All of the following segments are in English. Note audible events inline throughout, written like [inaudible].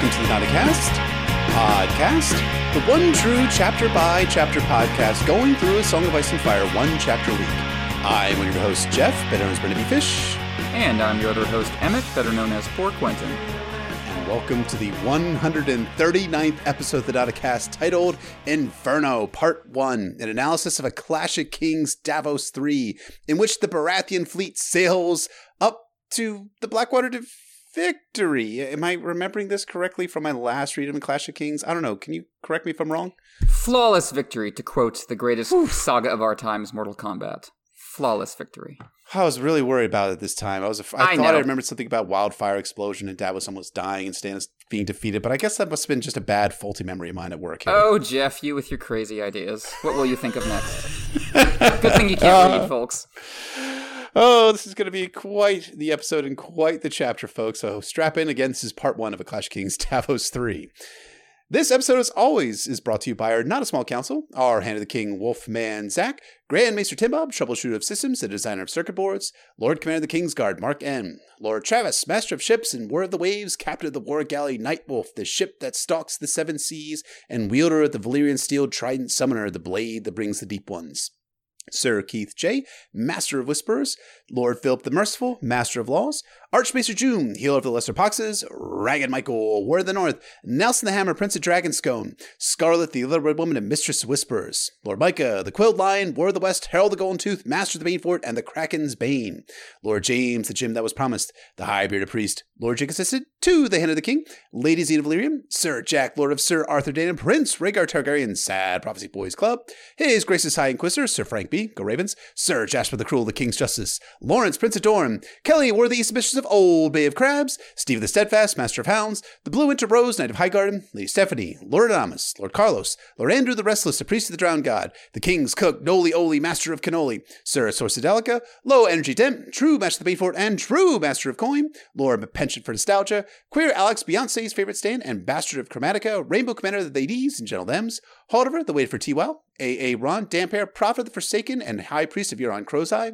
Welcome to the Nauticast podcast, the one true chapter by chapter podcast going through a Song of Ice and Fire one chapter a week. I'm one of your hosts, Jeff, better known as Brendan. Fish, And I'm your other host, Emmett, better known as Poor Quentin. and welcome to the 139th episode of the Nauticast titled Inferno Part 1, an analysis of a Clash of Kings Davos 3, in which the Baratheon fleet sails up to the Blackwater to victory. Am I remembering this correctly from my last read of Clash of Kings? I don't know. Can you correct me if I'm wrong? Flawless victory, to quote the greatest saga of our times, Mortal Kombat. Flawless victory. I was really worried about it this time. I was. I, I thought know. I remembered something about wildfire explosion and Davos almost dying and Stannis being defeated, but I guess that must have been just a bad, faulty memory of mine at work. here. Oh, Jeff, you with your crazy ideas. What will you think of next? [laughs] Good thing you can't Uh, read, folks. Oh, this is going to be quite the episode and quite the chapter, folks. So strap in again. This is part one of A Clash of Kings Davos 3. This episode, as always, is brought to you by our not a small council, our Hand of the King Wolfman Zach, Grand Maester Timbob, troubleshooter of systems and designer of circuit boards, Lord Commander of the King's Guard Mark N, Lord Travis, Master of Ships and War of the Waves, Captain of the War Galley Nightwolf, the ship that stalks the seven seas, and wielder of the Valyrian Steel Trident Summoner, the blade that brings the deep ones. Sir Keith J., Master of Whisperers, Lord Philip the Merciful, Master of Laws, Archmaester June, Healer of the Lesser Poxes, Ragged Michael, War of the North, Nelson the Hammer, Prince of Dragonscone, Scarlet the Little Red Woman, and Mistress Whispers, Lord Micah, the Quilled Lion, War of the West, Herald the Golden Tooth, Master of the Banefort, and the Kraken's Bane, Lord James, the Gem that was promised, the High Bearded Priest, Lord Jake Assistant, to the Hand of the King, Lady Zena Valyrian, Sir Jack, Lord of Sir Arthur Dane, and Prince Rhaegar Targaryen, Sad Prophecy Boys Club, His Grace's High Inquisitor, Sir Frank B, Go Ravens, Sir Jasper the Cruel, the King's Justice, Lawrence, Prince of Dorne, Kelly, East Bishops of Old Bay of Crabs, Steve the Steadfast, Master of Hounds, the Blue Winter Rose, Knight of Highgarden, Lady Stephanie, Lord Adamus, Lord Carlos, Lord Andrew the Restless, the Priest of the Drowned God, the King's Cook, Noli Oli, Master of Cannoli, Sir Sorcidelica, Low Energy Dent, True Master of the Bayfort, and True Master of Coin, Lord Penchant for Nostalgia, Queer Alex, Beyonce's favorite stand, and Bastard of Chromatica, Rainbow Commander of the Ladies and Gentle Thems, Haldiver, the Wait for T-Well, A.A. Ron, Dampere, Prophet of the Forsaken, and High Priest of Euron Crowseye,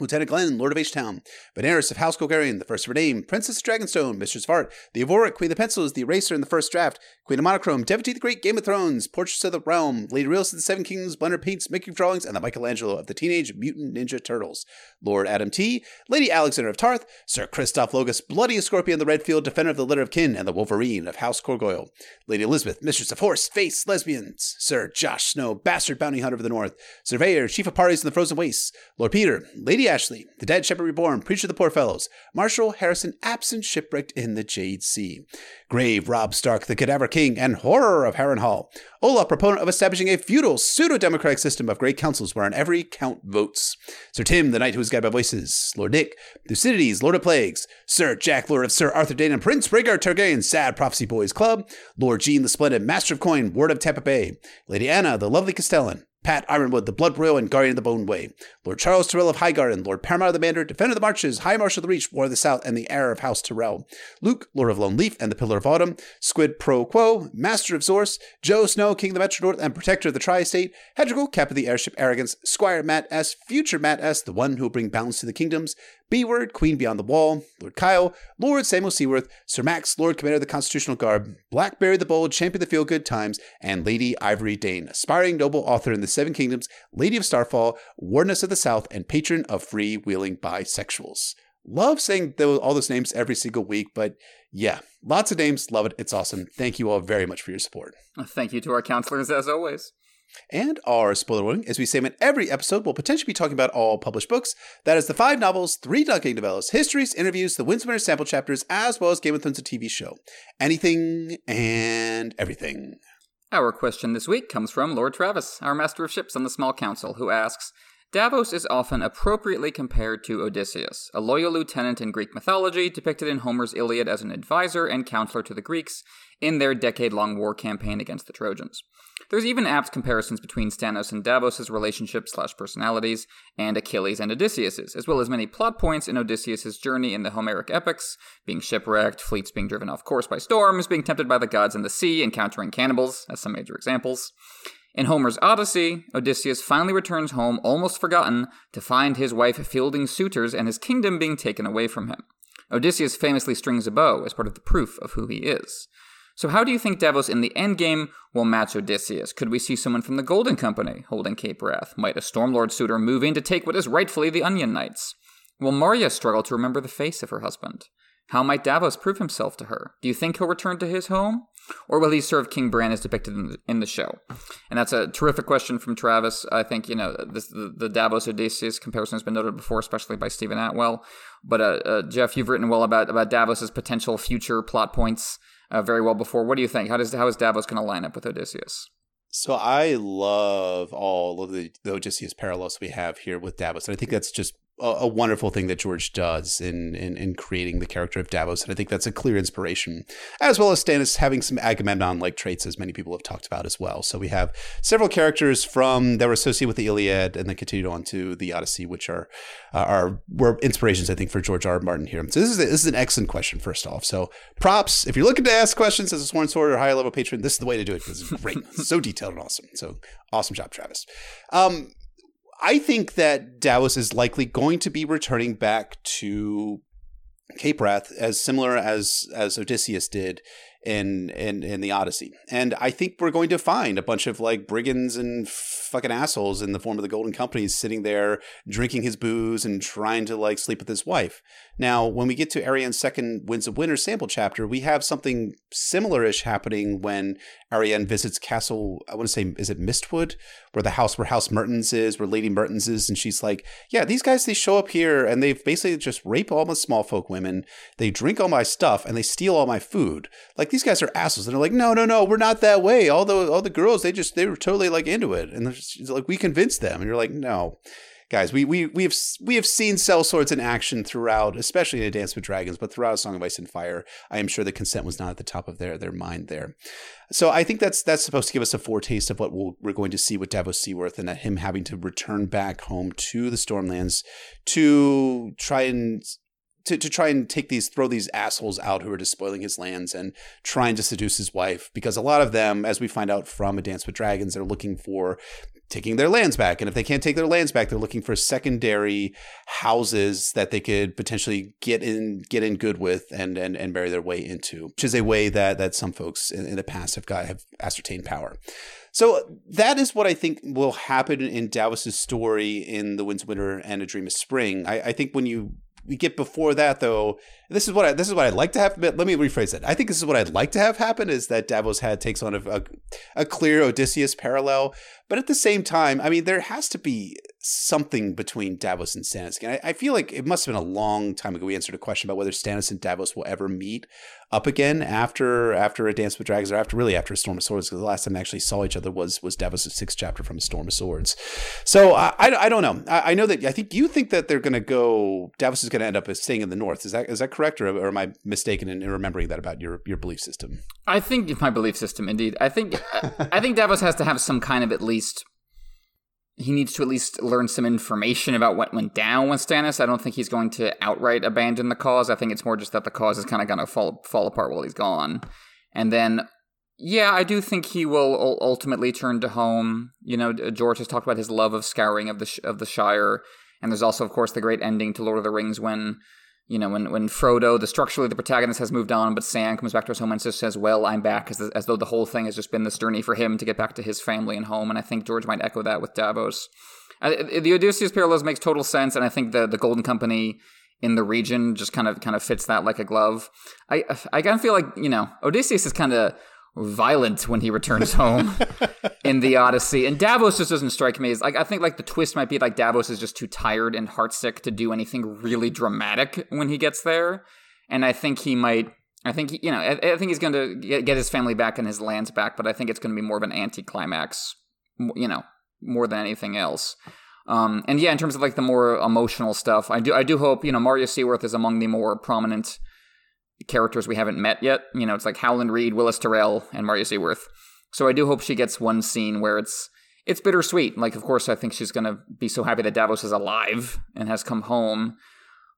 Lieutenant Glenn, Lord of H-Town, Veneris of House Golgarian, the first of name, Princess of Dragonstone, Mistress of Art, the Evoric, Queen of the Pencils, the Eraser in the first draft, Queen of Monochrome, Devotee the Great, Game of Thrones, Portraits of the Realm, Lady Realist of the Seven Kingdoms, Blender Paints, Making Drawings, and the Michelangelo of the Teenage Mutant Ninja Turtles, Lord Adam T, Lady Alexander of Tarth, Sir Christoph Logus, Bloody Scorpion, the Redfield, Defender of the Litter of Kin, and the Wolverine of House Corgoyle, Lady Elizabeth, Mistress of Horse, Face, Lesbians, Sir Josh Snow, Bastard Bounty Hunter of the North, Surveyor, Chief of Parties in the Frozen Wastes, Lord Peter, Lady Ashley, the Dead Shepherd Reborn, Preacher of the Poor Fellows, Marshal Harrison, absent shipwrecked in the Jade Sea, Grave Rob Stark, the Cadaver King, and Horror of Harrenhal, Olaf, proponent of establishing a feudal, pseudo-democratic system of great councils wherein every count votes, Sir Tim, the knight who is guided by voices, Lord Nick, Thucydides, Lord of Plagues, Sir Jack, Lord of Sir Arthur Dane and Prince Rhaegar Targaryen, Sad Prophecy Boys Club, Lord Jean the Splendid, Master of Coin, Word of Tampa Bay, Lady Anna, the lovely Castellan, Pat Ironwood, the Blood Royal and Guardian of the Bone Way, Lord Charles Tyrell of Highgarden, Lord Paramount of the Manor, Defender of the Marches, High Marshal of the Reach, War of the South, and the heir of House Tyrell, Luke, Lord of Lone Leaf and the Pillar of Autumn, Squid Pro Quo, Master of Zorse, Joe Snow, King of the Metro North and Protector of the Tri-State, Hedrigal, Cap of the Airship Arrogance, Squire Matt S, Future Matt S, the one who will bring balance to the kingdoms, B-Word, Queen Beyond the Wall, Lord Kyle, Lord Samuel Seaworth, Sir Max, Lord Commander of the Constitutional Guard, Blackberry the Bold, Champion of the Feel Good Times, and Lady Ivory Dane, aspiring noble author in the Seven Kingdoms, Lady of Starfall, Wardeness of the South, and patron of free-wheeling bisexuals. Love saying all those names every single week, but yeah, lots of names. Love it. It's awesome. Thank you all very much for your support. Thank you to our counselors, as always. And our spoiler warning, as we say in every episode, we'll potentially be talking about all published books. That is the five novels, three Dunking novellas, histories, interviews, the Winswinner sample chapters, as well as Game of Thrones, a TV show. Anything and everything. Our question this week comes from Lord Travis, our Master of Ships on the Small Council, who asks Davos is often appropriately compared to Odysseus, a loyal lieutenant in Greek mythology depicted in Homer's Iliad as an advisor and counselor to the Greeks in their decade long war campaign against the Trojans. There's even apt comparisons between Stannis and Davos' relationship slash personalities, and Achilles and Odysseus's, as well as many plot points in Odysseus' journey in the Homeric epics, being shipwrecked, fleets being driven off course by storms, being tempted by the gods in the sea, encountering cannibals, as some major examples. In Homer's Odyssey, Odysseus finally returns home almost forgotten to find his wife fielding suitors and his kingdom being taken away from him. Odysseus famously strings a bow as part of the proof of who he is. So, how do you think Davos in the endgame will match Odysseus? Could we see someone from the Golden Company holding Cape Wrath? Might a Stormlord suitor move in to take what is rightfully the Onion Knights? Will Marya struggle to remember the face of her husband? How might Davos prove himself to her? Do you think he'll return to his home? Or will he serve King Bran as depicted in the, show? And that's a terrific question from Travis. I think, you know, this, the, the Davos Odysseus comparison has been noted before, especially by Steven Attewell. But, uh, uh, Jeff, you've written well about, about Davos's potential future plot points uh, very well before. What do you think? How, does, how is Davos going to line up with Odysseus? So I love all of the, the Odysseus parallels we have here with Davos. And I think that's just a, a wonderful thing that George does in, in, in creating the character of Davos, and I think that's a clear inspiration, as well as Stannis having some Agamemnon-like traits, as many people have talked about as well. So we have several characters from that were associated with the Iliad, and then continued on to the Odyssey, which are uh, are were inspirations, I think, for George R. R. Martin here. So this is a, this is an excellent question. First off, so props if you're looking to ask questions as a sworn sword or higher level patron, this is the way to do it because it's great, [laughs] so detailed and awesome. So awesome job, Travis. Um, I think that Davos is likely going to be returning back to Cape Wrath as similar as as Odysseus did in in in the Odyssey. And I think we're going to find a bunch of like brigands and fucking assholes in the form of the Golden Companies sitting there drinking his booze and trying to like sleep with his wife. Now, when we get to Arianne's second Winds of Winter sample chapter, we have something similar-ish happening when Arianne visits Castle. I want to say, is it Mistwood, where the house where House Mertyns is, where Lady Mertyns is, and she's like, "Yeah, these guys they show up here and they basically just rape all my small folk women. They drink all my stuff and they steal all my food. Like these guys are assholes." And they're like, "No, no, no, we're not that way. All the all the girls they just they were totally like into it, and they're like we convinced them." And you're like, "No." guys, we we we have we have seen sellswords in action throughout, especially in A Dance with Dragons, but throughout A Song of Ice and Fire, I am sure the consent was not at the top of their their mind there. So I think that's that's supposed to give us a foretaste of what we we are going to see with Davos Seaworth and him having to return back home to the Stormlands to try and to, to try and take these throw these assholes out who are despoiling his lands and trying to seduce his wife because a lot of them as we find out from a dance with dragons are looking for taking their lands back. And if they can't take their lands back, they're looking for secondary houses that they could potentially get in get in good with and and, and marry their way into, which is a way that that some folks in, in the past have got have ascertained power. So that is what I think will happen in Davos's story in The Winds of Winter and A Dream of Spring. I, I think when you we get before that though this is what I, this is what I'd like to have. Let me rephrase it. I think this is what I'd like to have happen is that Davos had takes on a, a, a clear Odysseus parallel, but at the same time, I mean, there has to be something between Davos and Stannis. And I, I, feel like it must have been a long time ago we answered a question about whether Stannis and Davos will ever meet up again after after a Dance with Dragons or after really after a Storm of Swords because the last time they actually saw each other was was Davos' sixth chapter from a Storm of Swords. So I, I, I don't know. I, I, know that I think you think that they're going to go. Davos is going to end up staying in the north. Is that is that correct, or, or am I mistaken in, in, remembering that about your your belief system? I think my belief system, indeed. I think I think Davos has to have some kind of at least. He needs to at least learn some information about what went down with Stannis. I don't think he's going to outright abandon the cause. I think it's more just that the cause is kind of going to fall fall apart while he's gone. And then yeah, I do think he will ultimately turn to home. You know, George has talked about his love of scouring of the of the Shire, and there's also, of course, the great ending to Lord of the Rings when you know, when, when Frodo, the structurally the protagonist has moved on, but Sam comes back to his home and just says, "Well, I'm back," as, as though the whole thing has just been this journey for him to get back to his family and home. And I think George might echo that with Davos. Uh, the Odysseus parallels makes total sense, and I think the the Golden Company in the region just kind of kind of fits that like a glove. I I kind of feel like you know Odysseus is kind of violent when he returns home in the Odyssey. And Davos just doesn't strike me as like I think like the twist might be like Davos is just too tired and heartsick to do anything really dramatic when he gets there. And I think he might. I think you know. I, I think he's going to get, his family back and his lands back, but I think it's going to be more of an anticlimax. You know, more than anything else. Um, and yeah, in terms of like the more emotional stuff, I do I do hope you know Marya Seaworth is among the more prominent characters we haven't met yet. You know, it's like Howland Reed, Willas Tyrell, and Marya Seaworth. So I do hope she gets one scene where it's it's bittersweet. Like, of course, I think she's gonna be so happy that Davos is alive and has come home.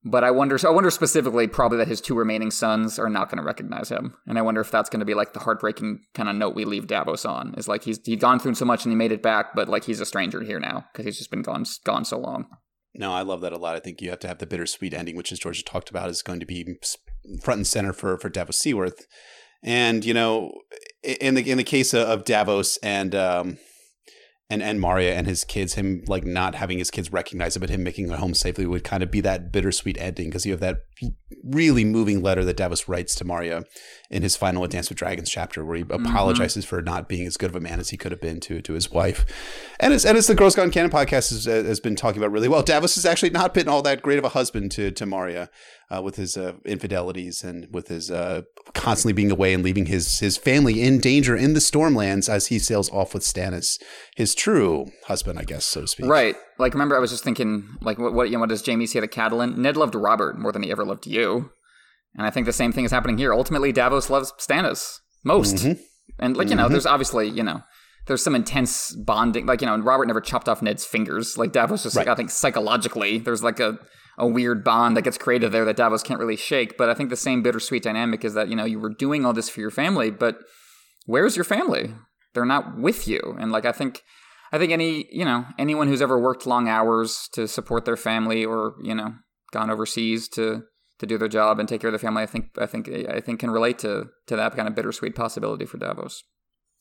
But I wonder, I wonder specifically, probably that his two remaining sons are not going to recognize him, and I wonder if that's going to be like the heartbreaking kind of note we leave Davos on. Is like he's he'd gone through so much and he made it back, but like he's a stranger here now because he's just been gone gone so long. No, I love that a lot. I think you have to have the bittersweet ending, which, as Georgia talked about, is going to be front and center for for Davos Seaworth. And you know, in the in the case of Davos and um, and and Marya and his kids, him like not having his kids recognize it, but him making it home safely would kind of be that bittersweet ending because you have that really moving letter that Davos writes to Marya in his final Dance with Dragons chapter, where he mm-hmm. apologizes for not being as good of a man as he could have been to to his wife. And as and as the Girls Gone Canon podcast has, has been talking about really well, Davos has actually not been all that great of a husband to to Marya uh, with his uh, infidelities and with his uh, constantly being away and leaving his his family in danger in the Stormlands as he sails off with Stannis, his true husband, I guess, so to speak. Right. Like, remember, I was just thinking, like, what what, you know, what does Jaime say to Catelyn? Ned loved Robert more than he ever loved you, and I think the same thing is happening here. Ultimately, Davos loves Stannis most, mm-hmm. and like you know, mm-hmm. there's obviously you know there's some intense bonding. Like, you know, and Robert never chopped off Ned's fingers. Like Davos just right. like I think psychologically there's like a a weird bond that gets created there that Davos can't really shake. But I think the same bittersweet dynamic is that, you know, you were doing all this for your family, but where's your family? They're not with you. And like I think I think any, you know, anyone who's ever worked long hours to support their family or, you know, gone overseas to to do their job and take care of their family, I think I think I think can relate to to that kind of bittersweet possibility for Davos.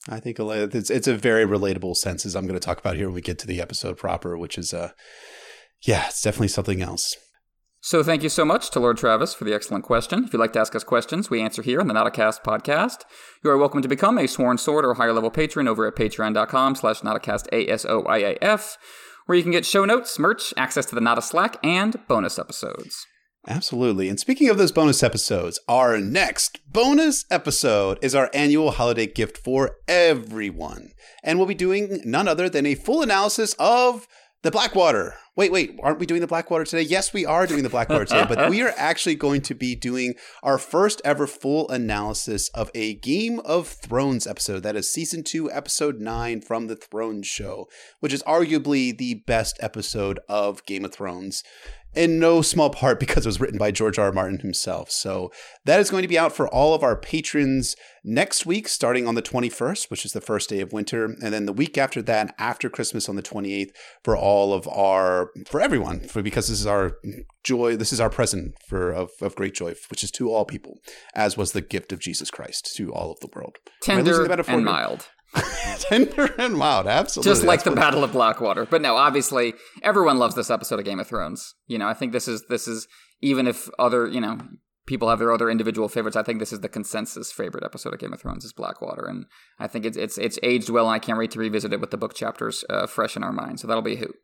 I think it's it's a very relatable sense as I'm going to talk about here when we get to the episode proper, which is uh yeah, it's definitely something else. So thank you so much to Lord Travis for the excellent question. If you'd like to ask us questions, we answer here on the Nauticast podcast. You are welcome to become a sworn sword or higher level patron over at patreon.com slash nauticast A-S-O-I-A-F, where you can get show notes, merch, access to the Nada Slack, and bonus episodes. Absolutely. And speaking of those bonus episodes, our next bonus episode is our annual holiday gift for everyone. And we'll be doing none other than a full analysis of the Blackwater. Wait, wait, aren't we doing the Blackwater today? Yes, we are doing the Blackwater today, but we are [laughs] actually going to be doing our first ever full analysis of a Game of Thrones episode. That is season two, episode nine from the Thrones Show, which is arguably the best episode of Game of Thrones in no small part because it was written by George R. R. Martin himself. So that is going to be out for all of our patrons next week, starting on the 21st, which is the first day of winter. And then the week after that, after Christmas on the 28th, for all of our, for everyone, for because this is our joy, this is our present for of, of great joy, which is to all people, as was the gift of Jesus Christ to all of the world. Tender and mild. [laughs] Tender and mild, absolutely. Just like That's the Battle of Blackwater. But no, obviously everyone loves this episode of Game of Thrones. You know, I think this is this is even if other, you know, people have their other individual favorites, I think this is the consensus favorite episode of Game of Thrones is Blackwater. And I think it's it's it's aged well and I can't wait to revisit it with the book chapters uh, fresh in our minds. So that'll be a hoot.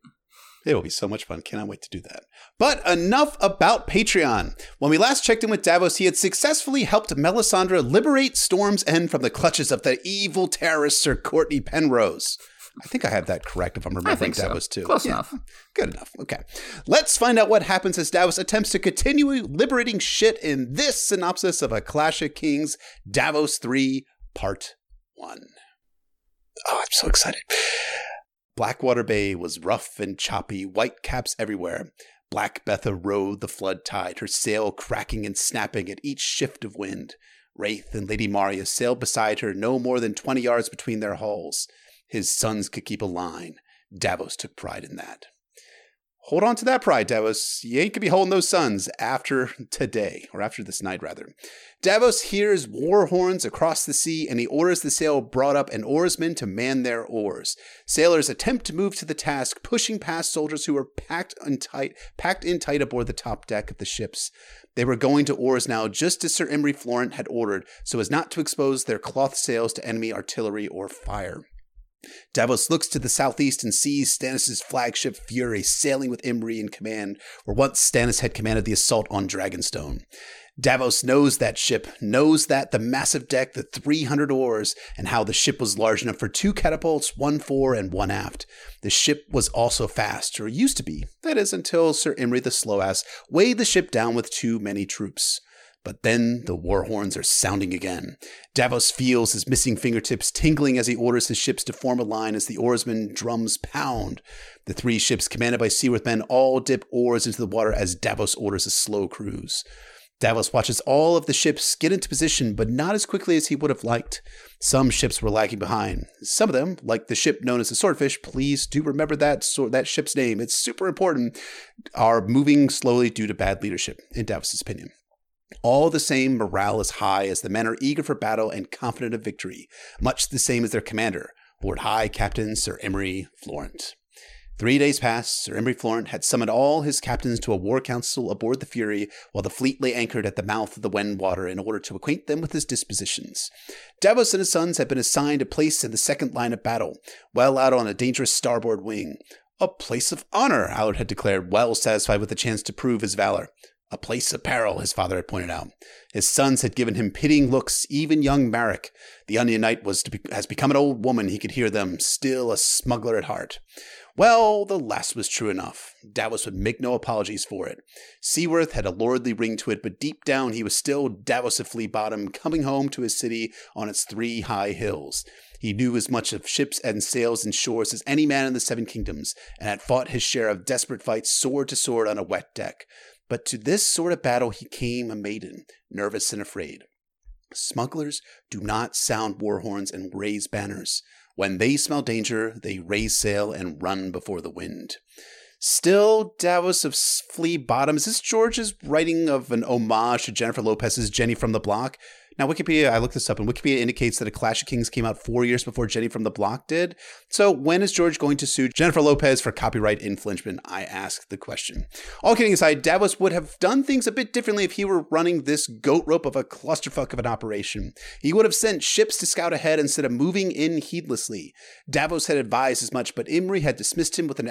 It'll be so much fun. Cannot wait to do that. But enough about Patreon. When we last checked in with Davos, he had successfully helped Melisandre liberate Storm's End from the clutches of the evil terrorist Sir Courtney Penrose. I think I have that correct if I'm remembering Davos so. too. Close yeah, enough. Good enough. Okay. Let's find out what happens as Davos attempts to continue liberating shit in this synopsis of A Clash of Kings Davos 3 Part 1. Oh, I'm so excited. Blackwater Bay was rough and choppy, white caps everywhere. Black Betha rode the flood tide, her sail cracking and snapping at each shift of wind. Wraith and Lady Marya sailed beside her, no more than twenty yards between their hulls. His sons could keep a line. Davos took pride in that. Hold on to that pride, Davos. You ain't gonna be holding those sons after today, or after this night, rather. Davos hears war horns across the sea, and he orders the sail brought up and oarsmen to man their oars. Sailors attempt to move to the task, pushing past soldiers who are packed in tight, packed in tight aboard the top deck of the ships. They were going to oars now, just as Sir Imry Florent had ordered, so as not to expose their cloth sails to enemy artillery or fire. Davos looks to the southeast and sees Stannis' flagship Fury sailing with Imry in command, where once Stannis had commanded the assault on Dragonstone. Davos knows that ship, knows that the massive deck, the 300 oars, and how the ship was large enough for two catapults, one fore and one aft. The ship was also fast, or used to be. That is, until Sir Imry the Slow-Ass weighed the ship down with too many troops. But then the war horns are sounding again. Davos feels his missing fingertips tingling as he orders his ships to form a line as the oarsmen drums pound. The three ships commanded by Seaworth men all dip oars into the water as Davos orders a slow cruise. Davos watches all of the ships get into position, but not as quickly as he would have liked. Some ships were lagging behind. Some of them, like the ship known as the Swordfish, please do remember that sword, that ship's name. It's super important. Are moving slowly due to bad leadership, in Davos's opinion. All the same, morale is high as the men are eager for battle and confident of victory, much the same as their commander, Lord High Captain Sir Imry Florent. Three days passed. Sir Imry Florent had summoned all his captains to a war council aboard the Fury while the fleet lay anchored at the mouth of the Wendwater in order to acquaint them with his dispositions. Davos and his sons had been assigned a place in the second line of battle, well out on a dangerous starboard wing. A place of honor, Allard had declared, well satisfied with the chance to prove his valor. A place of peril, his father had pointed out. His sons had given him pitying looks, even young Maric. The Onion Knight was be- has become an old woman, he could hear them, still a smuggler at heart. Well, the last was true enough. Davos would make no apologies for it. Seaworth had a lordly ring to it, but deep down he was still Davos of Flea Bottom, coming home to his city on its three high hills. He knew as much of ships and sails and shores as any man in the Seven Kingdoms, and had fought his share of desperate fights sword to sword on a wet deck. But to this sort of battle he came a maiden, nervous and afraid. Smugglers do not sound war horns and raise banners. When they smell danger, they raise sail and run before the wind. Still, Davos of Flea Bottom. Is this George's writing of an homage to Jennifer Lopez's Jenny from the Block? Now, Wikipedia, I looked this up, and Wikipedia indicates that A Clash of Kings came out four years before Jenny from the Block did. So, when is George going to sue Jennifer Lopez for copyright infringement? I ask the question. All kidding aside, Davos would have done things a bit differently if he were running this goat rope of a clusterfuck of an operation. He would have sent ships to scout ahead instead of moving in heedlessly. Davos had advised as much, but Imry had dismissed him with an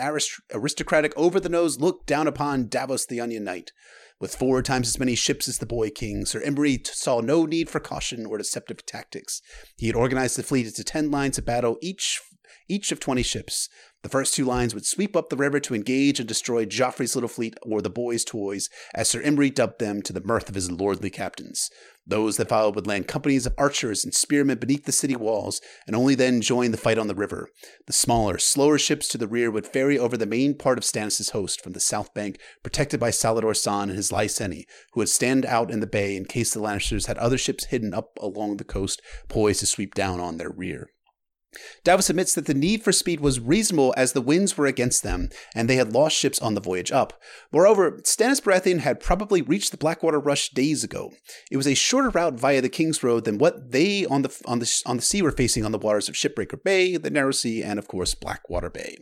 aristocratic, over the nose look down upon Davos the Onion Knight. With four times as many ships as the Boy King, Sir Imry saw no need for caution or deceptive tactics. He had organized the fleet into ten lines of battle, each each of 20 ships. The first two lines would sweep up the river to engage and destroy Joffrey's little fleet, or the boys' toys, as Sir Imry dubbed them to the mirth of his lordly captains. Those that followed would land companies of archers and spearmen beneath the city walls, and only then join the fight on the river. The smaller, slower ships to the rear would ferry over the main part of Stannis' host from the south bank, protected by Salladhor Saan and his Lyseni, who would stand out in the bay in case the Lannisters had other ships hidden up along the coast, poised to sweep down on their rear. Davos admits that the need for speed was reasonable as the winds were against them, and they had lost ships on the voyage up. Moreover, Stannis Baratheon had probably reached the Blackwater Rush days ago. It was a shorter route via the King's Road than what they on the on the on the sea were facing on the waters of Shipbreaker Bay, the Narrow Sea, and of course Blackwater Bay.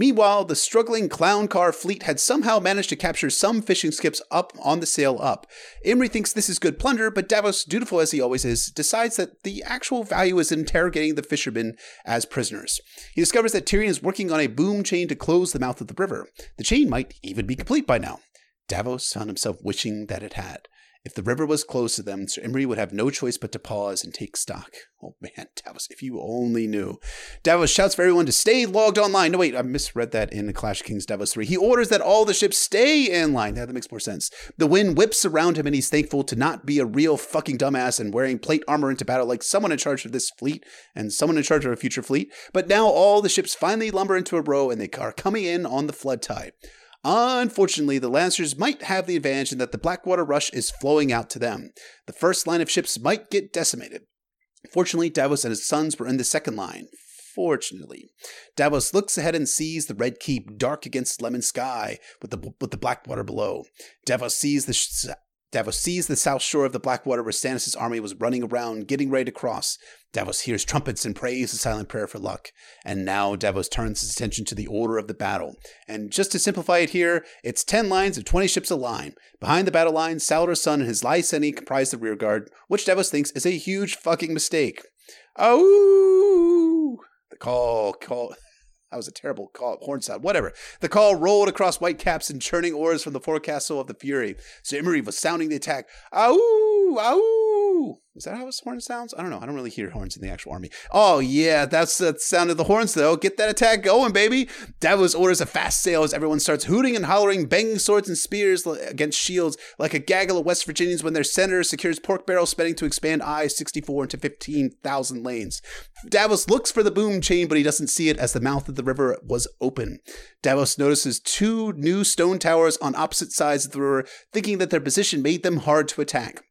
Meanwhile, the struggling clown car fleet had somehow managed to capture some fishing skips up on the sail up. Imry thinks this is good plunder, but Davos, dutiful as he always is, decides that the actual value is interrogating the fishermen as prisoners. He discovers that Tyrion is working on a boom chain to close the mouth of the river. The chain might even be complete by now. Davos found himself wishing that it had. If the river was closed to them, Sir Imry would have no choice but to pause and take stock. [laughs] Oh man, Davos, if you only knew. Davos shouts for everyone to stay logged online. No, wait, I misread that in Clash of Kings Davos 3. He orders that all the ships stay in line. Yeah, that makes more sense. The wind whips around him and he's thankful to not be a real fucking dumbass and wearing plate armor into battle like someone in charge of this fleet and someone in charge of a future fleet. But now all the ships finally lumber into a row and they are coming in on the flood tide. Unfortunately, the Lancers might have the advantage in that the Blackwater Rush is flowing out to them. The first line of ships might get decimated. Fortunately, Davos and his sons were in the second line. Fortunately, Davos looks ahead and sees the Red Keep dark against lemon sky with the with the Blackwater below. Davos sees the sh- Davos sees the south shore of the Blackwater where Stannis' army was running around, getting ready to cross. Davos hears trumpets and prays a silent prayer for luck. And now Davos turns his attention to the order of the battle. And just to simplify it here, it's 10 lines of 20 ships a line. Behind the battle line, Salladhor Saan and his Lyseni comprise the rearguard, which Davos thinks is a huge fucking mistake. Oh! The call, call. That was a terrible call, horn sound. Whatever. The call rolled across white caps and churning oars from the forecastle of the Fury. So Imry was sounding the attack. Ow! Ow! Woo! Is that how his horn sounds? I don't know. I don't really hear horns in the actual army. Oh yeah, that's the sound of the horns though. Get that attack going, baby! Davos orders a fast sail as everyone starts hooting and hollering, banging swords and spears against shields like a gaggle of West Virginians when their senator secures pork barrel spending to expand I-64 into 15,000 lanes. Davos looks for the boom chain, but he doesn't see it as the mouth of the river was open. Davos notices two new stone towers on opposite sides of the river, thinking that their position made them hard to attack.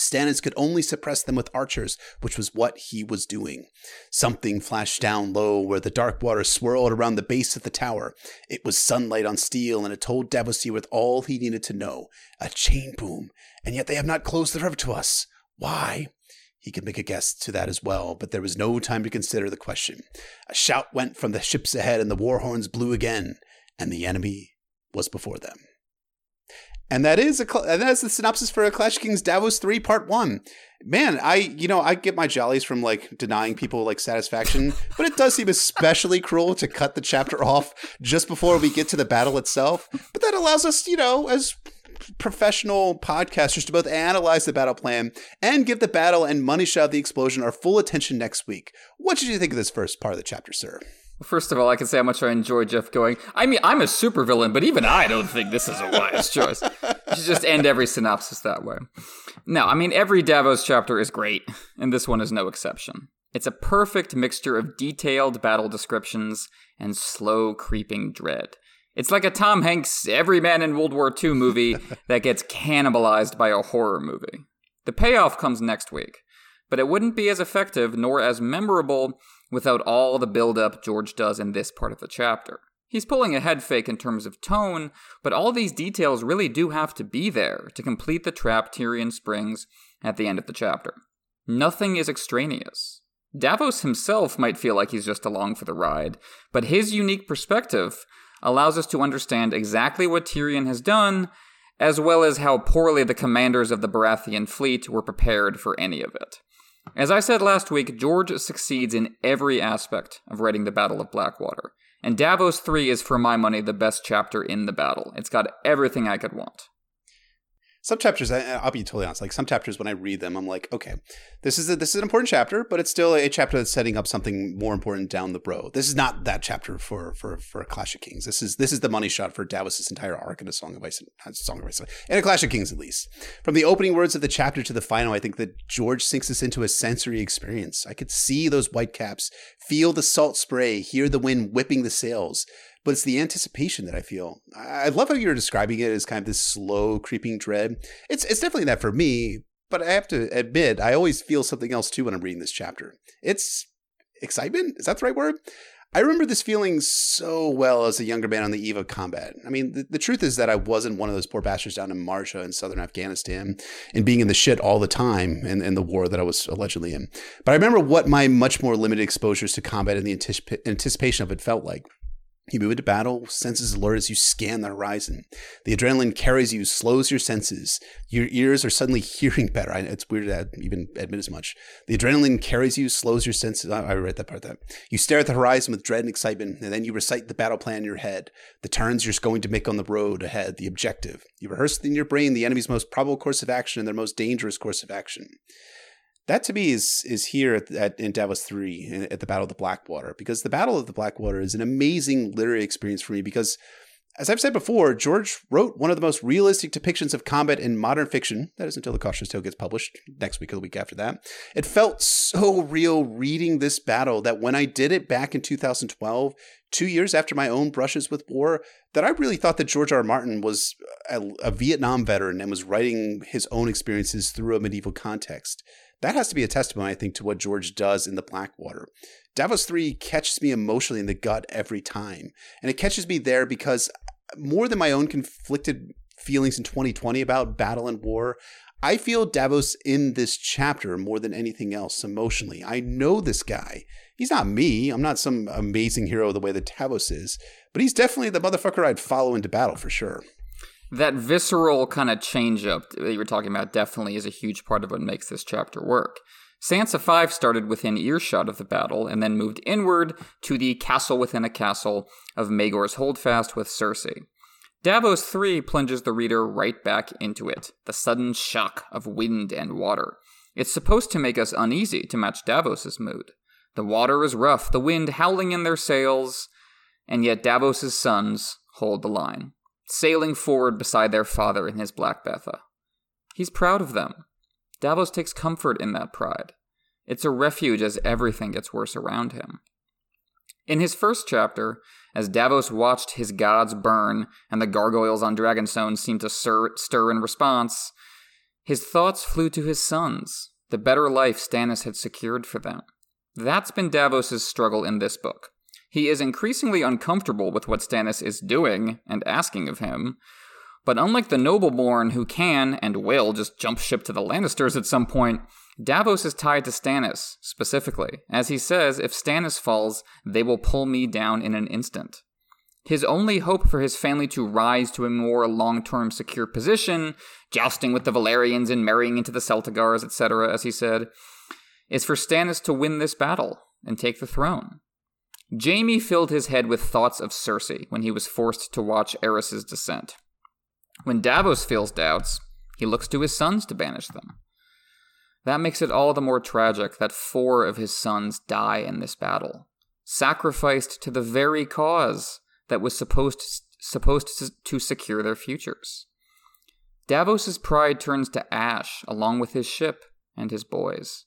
Stannis could only suppress them with archers, which was what he was doing. Something flashed down low where the dark water swirled around the base of the tower. It was sunlight on steel, and it told Davos with all he needed to know. A chain boom, and yet they have not closed the river to us. Why? He could make a guess to that as well, but there was no time to consider the question. A shout went from the ships ahead, and the war horns blew again, and the enemy was before them. And that is a and that's the synopsis for a Clash Kings Davos 3 Part 1. Man, I you know, I get my jollies from like denying people like satisfaction, but it does seem especially cruel to cut the chapter off just before we get to the battle itself. But that allows us, you know, as professional podcasters to both analyze the battle plan and give the battle and money shot of the explosion our full attention next week. What did you think of this first part of the chapter, sir? First of all, I can say how much I enjoy Jeff going. I mean, I'm a supervillain, but even I don't think this is a wise [laughs] choice. You should just end every synopsis that way. No, I mean, every Davos chapter is great, and this one is no exception. It's a perfect mixture of detailed battle descriptions and slow creeping dread. It's like a Tom Hanks Every Man in World War II movie [laughs] that gets cannibalized by a horror movie. The payoff comes next week, but it wouldn't be as effective nor as memorable without all the build-up George does in this part of the chapter. He's pulling a head fake in terms of tone, but all these details really do have to be there to complete the trap Tyrion springs at the end of the chapter. Nothing is extraneous. Davos himself might feel like he's just along for the ride, but his unique perspective allows us to understand exactly what Tyrion has done, as well as how poorly the commanders of the Baratheon fleet were prepared for any of it. As I said last week, George succeeds in every aspect of writing the Battle of Blackwater. And Davos 3 is, for my money, the best chapter in the battle. It's got everything I could want some chapters i'll be totally honest like some chapters when i read them i'm like okay this is a, this is an important chapter but it's still a chapter that's setting up something more important down the road. This is not that chapter for for for clash of kings. This is this is the money shot for davos's entire arc in a song of ice and uh, song of ice and a clash of kings at least. From the opening words of the chapter to the final i think that george sinks us into a sensory experience. I could see those white caps feel the salt spray hear the wind whipping the sails but it's the anticipation that I feel. I love how you're describing it as kind of this slow creeping dread. It's it's definitely that for me, but I have to admit I always feel something else too when I'm reading this chapter. It's excitement. Is that the right word? I remember this feeling so well as a younger man on the eve of combat. I mean, the, the, truth is that I wasn't one of those poor bastards down in Marjah in southern Afghanistan and being in the shit all the time in, in the war that I was allegedly in. But I remember what my much more limited exposures to combat and the anticip- anticipation of it felt like. You move into battle, senses alert as you scan the horizon. The adrenaline carries you, slows your senses. Your ears are suddenly [laughs] hearing better. I, it's weird to even admit as much. The adrenaline carries you, slows your senses. I, I read that part. That you stare at the horizon with dread and excitement, and then you recite the battle plan in your head, the turns you're going to make on the road ahead, the objective. You rehearse in your brain the enemy's most probable course of action and their most dangerous course of action that to me is is here at, at, in Davos three at the Battle of the Blackwater because the Battle of the Blackwater is an amazing literary experience for me because as I've said before, George wrote one of the most realistic depictions of combat in modern fiction. That is until The Cautious Tale gets published next week or the week after that. It felt so real reading this battle that when I did it back in 2012, two years after my own brushes with war, that I really thought that George R. R. Martin was a, a Vietnam veteran and was writing his own experiences through a medieval context. That has to be a testimony, I think, to what George does in the Blackwater. Davos 3 catches me emotionally in the gut every time. And it catches me there because more than my own conflicted feelings in 2020 about battle and war, I feel Davos in this chapter more than anything else emotionally. I know this guy. He's not me. I'm not some amazing hero the way that Davos is, but he's definitely the motherfucker I'd follow into battle for sure that visceral kind of change up that you were talking about definitely is a huge part of what makes this chapter work. Sansa 5 started within earshot of the battle and then moved inward to the castle within a castle of Maegor's Holdfast with Cersei. Davos 3 plunges the reader right back into it, the sudden shock of wind and water. It's supposed to make us uneasy to match Davos's mood. The water is rough, the wind howling in their sails, and yet Davos's sons hold the line, sailing forward beside their father in his Black Betha. He's proud of them. Davos takes comfort in that pride. It's a refuge as everything gets worse around him. In his first chapter, as Davos watched his gods burn and the gargoyles on Dragonstone seemed to stir, stir in response, his thoughts flew to his sons, the better life Stannis had secured for them. That's been Davos's struggle in this book. He is increasingly uncomfortable with what Stannis is doing and asking of him, but unlike the nobleborn who can and will just jump ship to the Lannisters at some point, Davos is tied to Stannis, specifically. As he says, if Stannis falls, they will pull me down in an instant. His only hope for his family to rise to a more long term secure position, jousting with the Velaryons and marrying into the Celtigars, etc., as he said, is for Stannis to win this battle and take the throne. Jaime filled his head with thoughts of Cersei when he was forced to watch Aerys's descent. When Davos feels doubts, he looks to his sons to banish them. That makes it all the more tragic that four of his sons die in this battle, sacrificed to the very cause that was supposed supposed to secure their futures. Davos's pride turns to ash along with his ship and his boys.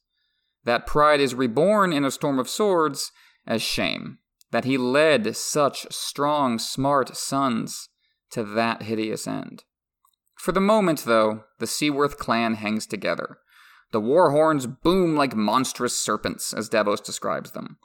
That pride is reborn in a storm of swords as shame that he led such strong, smart sons to that hideous end. For the moment, though, the Seaworth clan hangs together. The war horns boom like monstrous serpents, as Davos describes them.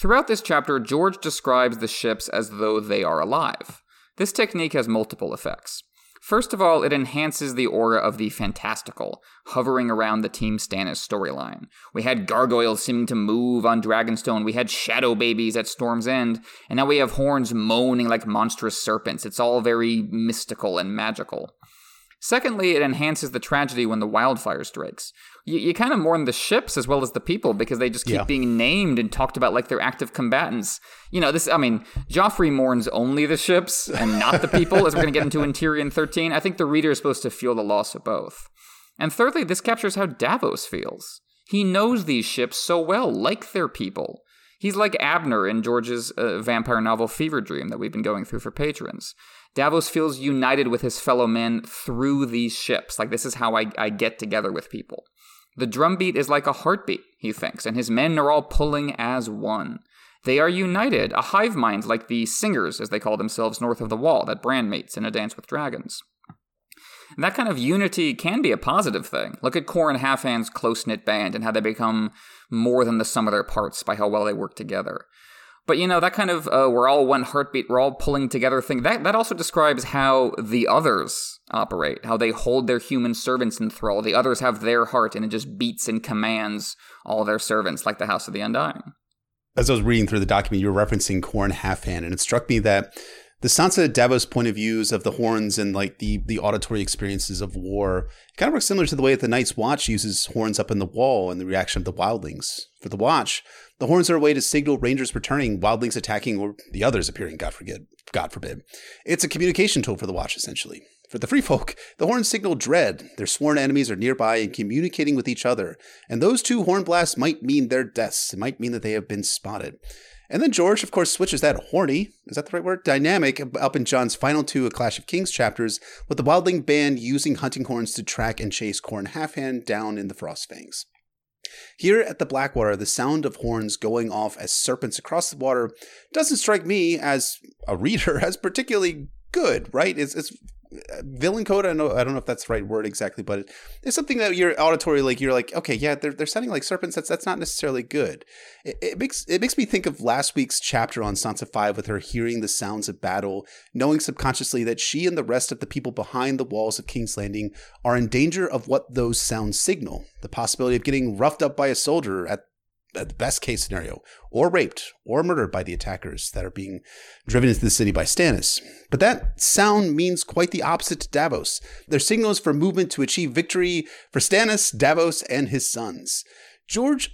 Throughout this chapter, George describes the ships as though they are alive. This technique has multiple effects. First of all, it enhances the aura of the fantastical, hovering around the Team Stannis storyline. We had gargoyles seeming to move on Dragonstone, we had shadow babies at Storm's End, and now we have horns moaning like monstrous serpents. It's all very mystical and magical. Secondly, it enhances the tragedy when the wildfire strikes. You, you kind of mourn the ships as well as the people because they just keep yeah. being named and talked about like they're active combatants. You know, this, I mean, Joffrey mourns only the ships and not the people, as we're going to get into in Tyrion 13. I think the reader is supposed to feel the loss of both. And thirdly, this captures how Davos feels. He knows these ships so well, like their people. He's like Abner in George's uh, vampire novel Fevre Dream that we've been going through for patrons. Davos feels united with his fellow men through these ships. Like, this is how I, I get together with people. The drumbeat is like a heartbeat, he thinks, and his men are all pulling as one. They are united, a hive mind like the singers, as they call themselves north of the wall, that Bran meets in A Dance with Dragons. That kind of unity can be a positive thing. Look at Qhorin Halfhand's close knit band and how they become more than the sum of their parts by how well they work together. But you know that kind of uh, we're all one heartbeat, we're all pulling together thing. That that also describes how the others operate, how they hold their human servants in thrall. The others have their heart, and it just beats and commands all their servants, like the House of the Undying. As I was reading through the document, you were referencing Qhorin Halfhand, and it struck me that the Sansa Davos point of views of the horns and like the the auditory experiences of war kind of works similar to the way that the Night's Watch uses horns up in the wall and the reaction of the wildlings. For the Watch, the horns are a way to signal rangers returning, wildlings attacking, or the others appearing. God forbid. God forbid. It's a communication tool for the Watch, essentially. For the free folk, the horns signal dread. Their sworn enemies are nearby and communicating with each other. And those two horn blasts might mean their deaths. It might mean that they have been spotted. And then George, of course, switches that horny, is that the right word? Dynamic up in Jon's final two A Clash of Kings chapters, with the Wildling band using hunting horns to track and chase Qhorin Halfhand down in the Frostfangs. Here at the Blackwater, the sound of horns going off as serpents across the water doesn't strike me as a reader [laughs] as particularly good, right? It's, it's villain code. I know. I don't know if that's the right word exactly, but it's something that you're auditory like you're like, okay, yeah, they're they're sounding like serpents. That's that's not necessarily good. It, it, makes it makes me think of last week's chapter on Sansa Five with her hearing the sounds of battle, knowing subconsciously that she and the rest of the people behind the walls of King's Landing are in danger of what those sounds signal: the possibility of getting roughed up by a soldier at Uh, the best case scenario, or raped or murdered by the attackers that are being driven into the city by Stannis. But that sound means quite the opposite to Davos. They're signals for movement to achieve victory for Stannis, Davos, and his sons. George,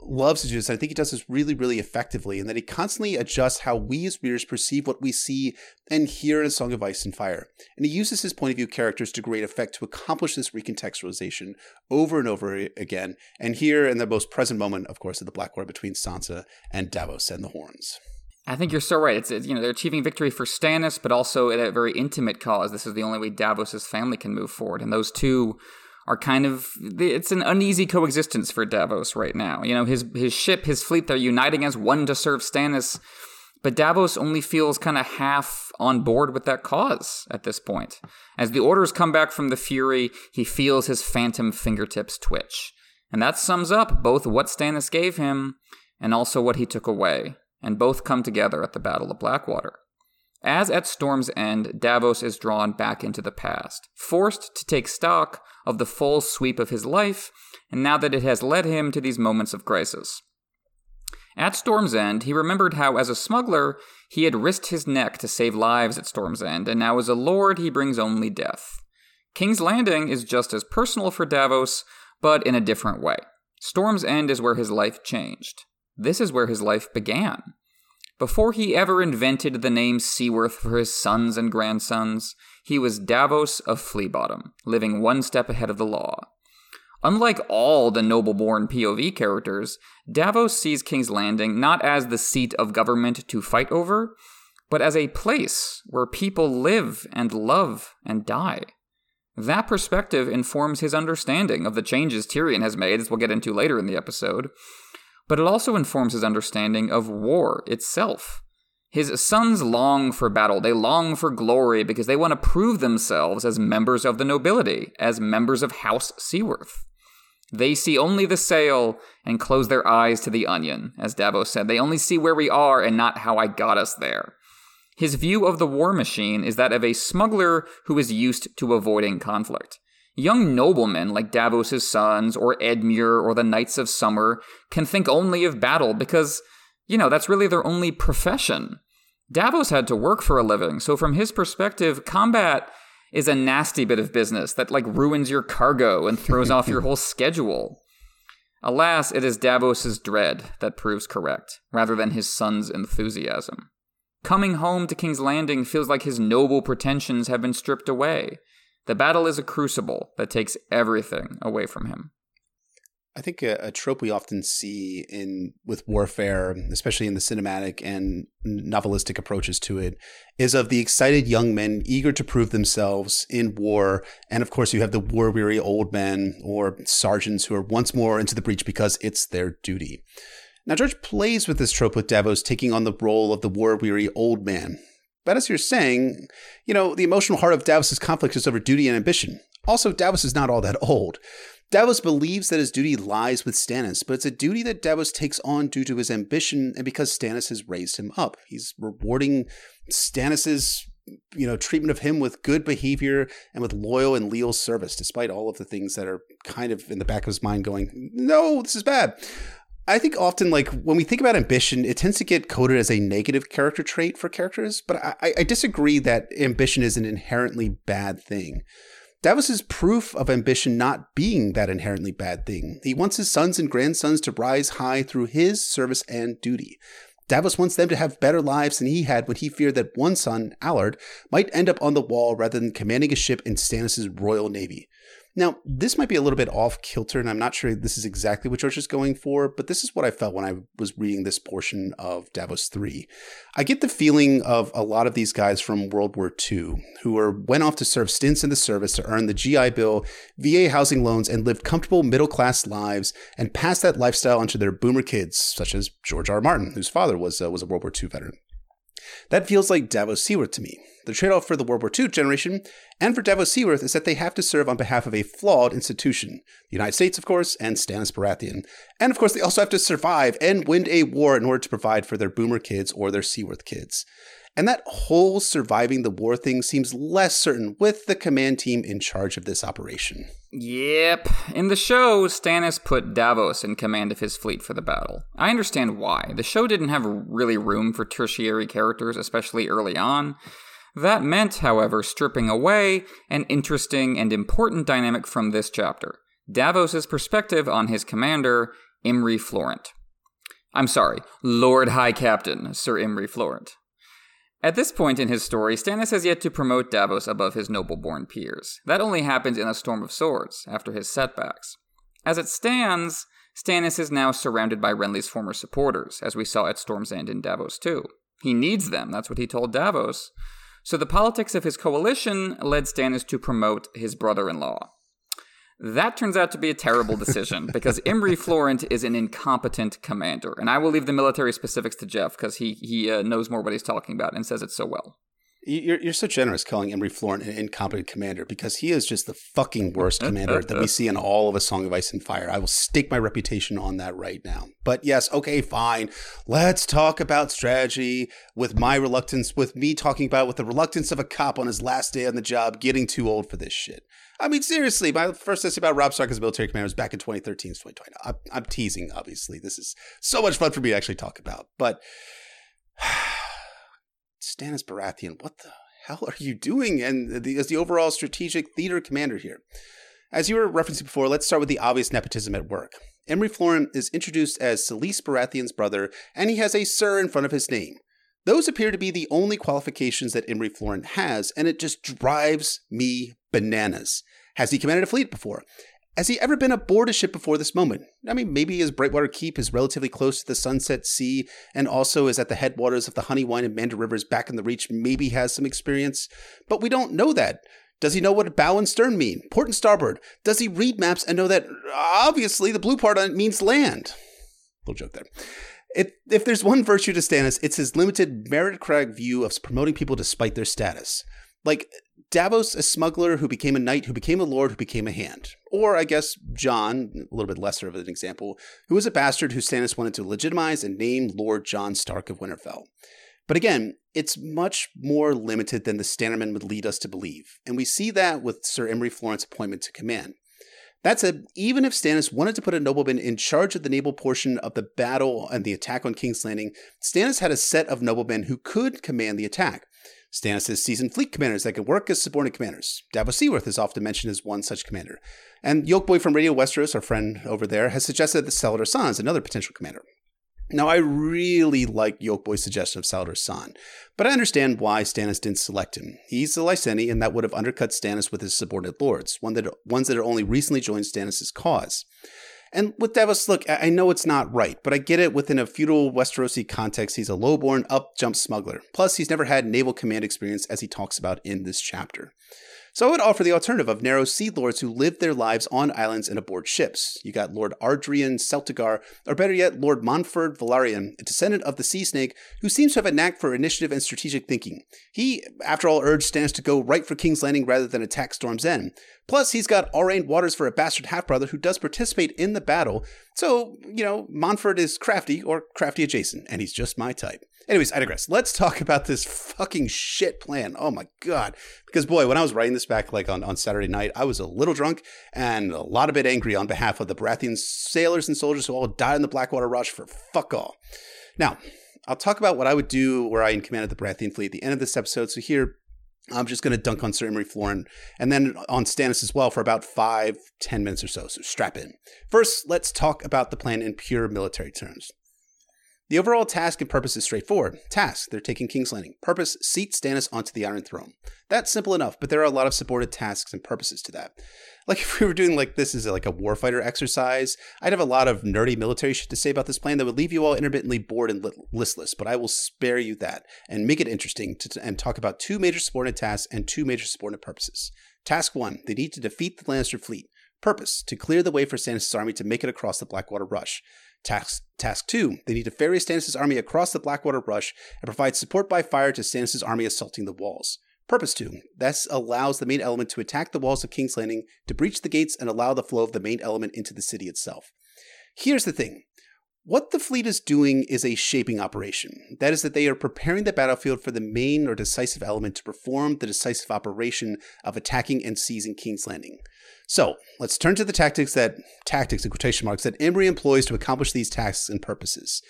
loves to do this. I think he does this really, really effectively, and that he constantly adjusts how we as readers perceive what we see and hear in A Song of Ice and Fire. And he uses his point of view characters to great effect to accomplish this recontextualization over and over again. And here, in the most present moment, of course, of the Blackwater between Sansa and Davos and the Horns. I think you're so right. It's, you know they're achieving victory for Stannis, but also at a very intimate cause. This is the only way Davos's family can move forward, and those two are kind of it's an uneasy coexistence for Davos right now. You know, his his ship, his fleet, they're uniting as one to serve Stannis, but Davos only feels kind of half on board with that cause at this point. As the orders come back from the Fury, he feels his phantom fingertips twitch. And that sums up both what Stannis gave him and also what he took away, and both come together at the Battle of Blackwater. As at Storm's End, Davos is drawn back into the past, forced to take stock of the full sweep of his life, and now that it has led him to these moments of crisis. At Storm's End, he remembered how, as a smuggler, he had risked his neck to save lives at Storm's End, and now as a lord, he brings only death. King's Landing is just as personal for Davos, but in a different way. Storm's End is where his life changed. This is where his life began. Before he ever invented the name Seaworth for his sons and grandsons, he was Davos of Fleabottom, living one step ahead of the law. Unlike all the noble born POV characters, Davos sees King's Landing not as the seat of government to fight over, but as a place where people live and love and die. That perspective informs his understanding of the changes Tyrion has made, as we'll get into later in the episode, but it also informs his understanding of war itself. His sons long for battle, they long for glory because they want to prove themselves as members of the nobility, as members of House Seaworth. They see only the sail and close their eyes to the onion, as Davos said. They only see where we are and not how I got us there. His view of the war machine is that of a smuggler who is used to avoiding conflict. Young noblemen like Davos's sons or Edmure or the Knights of Summer can think only of battle because, you know, that's really their only profession. Davos had to work for a living, so from his perspective, combat is a nasty bit of business that like ruins your cargo and throws off your [laughs] whole schedule. Alas, it is Davos's dread that proves correct, rather than his son's enthusiasm. Coming home to King's Landing feels like his noble pretensions have been stripped away. The battle is a crucible that takes everything away from him. I think a, a, trope we often see in with warfare, especially in the cinematic and novelistic approaches to it, is of the excited young men eager to prove themselves in war. And of course, you have the war weary old men or sergeants who are once more into the breach because it's their duty. Now, George plays with this trope with Davos taking on the role of the war weary old man. But as you're saying, you know, the emotional heart of Davos's conflict is over duty and ambition. Also, Davos is not all that old. Davos believes that his duty lies with Stannis, but it's a duty that Davos takes on due to his ambition and because Stannis has raised him up. He's rewarding Stannis's you know treatment of him with good behavior and with loyal and leal service despite all of the things that are kind of in the back of his mind going no this is bad I think often, like when we think about ambition, it tends to get coded as a negative character trait for characters. But I, I disagree that ambition is an inherently bad thing. Davos is proof of ambition not being that inherently bad thing. He wants his sons and grandsons to rise high through his service and duty. Davos wants them to have better lives than he had when he feared that one son, Allard, might end up on the wall rather than commanding a ship in Stannis' royal navy. Now, this might be a little bit off kilter, and I'm not sure this is exactly what George is going for, but this is what I felt when I was reading this portion of Davos 3. I get the feeling of a lot of these guys from World War II who were went off to serve stints in the service to earn the GI Bill, VA housing loans, and lived comfortable middle class lives and passed that lifestyle onto their boomer kids, such as George R. R. Martin, whose father was, uh, was a World War II veteran. That feels like Davos Seaworth to me. The trade off for the World War II generation and for Davos Seaworth is that they have to serve on behalf of a flawed institution the United States, of course, and Stannis Baratheon. And of course, they also have to survive and win a war in order to provide for their boomer kids or their Seaworth kids. And that whole surviving the war thing seems less certain with the command team in charge of this operation. Yep. In the show, Stannis put Davos in command of his fleet for the battle. I understand why. The show didn't have really room for tertiary characters, especially early on. That meant, however, stripping away an interesting and important dynamic from this chapter Davos's perspective on his commander Imry Florent. I'm sorry, Lord High Captain, Sir Imry Florent. At this point in his story, Stannis has yet to promote Davos above his noble born peers. That only happens in A Storm of Swords, after his setbacks. As it stands, Stannis is now surrounded by Renly's former supporters, as we saw at Storm's End in Davos too. He needs them, that's what he told Davos. So the politics of his coalition led Stannis to promote his brother in law. That turns out to be a terrible decision because Imry Florent is an incompetent commander, and I will leave the military specifics to Jeff because he he uh, knows more what he's talking about and says it so well. You're, you're so generous calling Imry Florent an incompetent commander because he is just the fucking worst [laughs] commander that we see in all of A Song of Ice and Fire. I will stake my reputation on that right now. But yes, okay, fine. Let's talk about strategy with my reluctance, with me talking about with the reluctance of a cop on his last day on the job, getting too old for this shit. I mean, seriously, my first essay about Robb Stark as a military commander was back in 2013, 2020. I'm, I'm teasing, obviously. This is so much fun for me to actually talk about. But [sighs] Stannis Baratheon, what the hell are you doing? And the, as the overall strategic theater commander here. As you were referencing before, let's start with the obvious nepotism at work. Imry Florent is introduced as Selyse Baratheon's brother, and he has a Sir in front of his name. Those appear to be the only qualifications that Imry Florent has, and it just drives me bananas. Has he commanded a fleet before? Has he ever been aboard a ship before this moment? I mean, maybe his Brightwater Keep is relatively close to the Sunset Sea and also is at the headwaters of the Honeywine and Mander Rivers back in the Reach, maybe has some experience. But we don't know that. Does he know what bow and stern mean? Port and starboard? Does he read maps and know that obviously the blue part on it means land? Little joke there. It, if there's one virtue to Stannis, it's his limited meritocratic view of promoting people despite their status. Like, Davos, a smuggler who became a knight, who became a lord, who became a hand. Or, I guess, Jon, a little bit lesser of an example, who was a bastard who Stannis wanted to legitimize and name Lord Jon Stark of Winterfell. But again, it's much more limited than the Stannerman would lead us to believe, and we see that with Sir Imry Florent's appointment to command. That said, even if Stannis wanted to put a nobleman in charge of the naval portion of the battle and the attack on King's Landing, Stannis had a set of noblemen who could command the attack. Stannis has seasoned fleet commanders that can work as subordinate commanders. Davos Seaworth is often mentioned as one such commander. And Yolkboy from Radio Westeros, our friend over there, has suggested that Saan is another potential commander. Now, I really like Yolkboy's suggestion of Salladhor Saan, but I understand why Stannis didn't select him. He's a Lyseni, and that would have undercut Stannis with his subordinate lords, one that, ones that had only recently joined Stannis' cause. And with Davos, look, I know it's not right, but I get it within a feudal Westerosi context. He's a lowborn, up jump smuggler. Plus, he's never had naval command experience, as he talks about in this chapter. So I would offer the alternative of narrow sea lords who lived their lives on islands and aboard ships. You got Lord Ardrian Celtigar, or better yet, Lord Monford Velaryon, a descendant of the Sea Snake, who seems to have a knack for initiative and strategic thinking. He, after all, urged Stannis to go right for King's Landing rather than attack Storm's End. Plus, he's got Aurane Waters for a bastard half brother who does participate in the battle. So, you know, Monford is crafty or crafty adjacent, and he's just my type. Anyways, I digress. Let's talk about this fucking shit plan. Oh my god. Because boy, when I was writing this back like on, on Saturday night, I was a little drunk and a lot of bit angry on behalf of the Baratheon sailors and soldiers who all died in the Blackwater Rush for fuck all. Now, I'll talk about what I would do where I in command of the Baratheon fleet at the end of this episode. So here, I'm just going to dunk on Sir Imry Florent and then on Stannis as well for about five, ten minutes or so. So strap in. First, let's talk about the plan in pure military terms. The overall task and purpose is straightforward. Task, they're taking King's Landing. Purpose, seat Stannis onto the Iron Throne. That's simple enough, but there are a lot of supported tasks and purposes to that. Like [laughs] if we were doing like this is like a warfighter exercise, I'd have a lot of nerdy military shit to say about this plan that would leave you all intermittently bored and listless, but I will spare you that and make it interesting to, and talk about two major subordinate tasks and two major subordinate purposes. Task one, they need to defeat the Lannister fleet. Purpose, to clear the way for Stannis' army to make it across the Blackwater Rush. Task, task 2. They need to ferry Stannis' army across the Blackwater Rush and provide support by fire to Stannis' army assaulting the walls. Purpose 2. This allows the main element to attack the walls of King's Landing, to breach the gates, and allow the flow of the main element into the city itself. Here's the thing what the fleet is doing is a shaping operation. That is, that they are preparing the battlefield for the main or decisive element to perform the decisive operation of attacking and seizing King's Landing. So let's turn to the tactics that tactics in quotation marks that Imry employs to accomplish these tasks and purposes.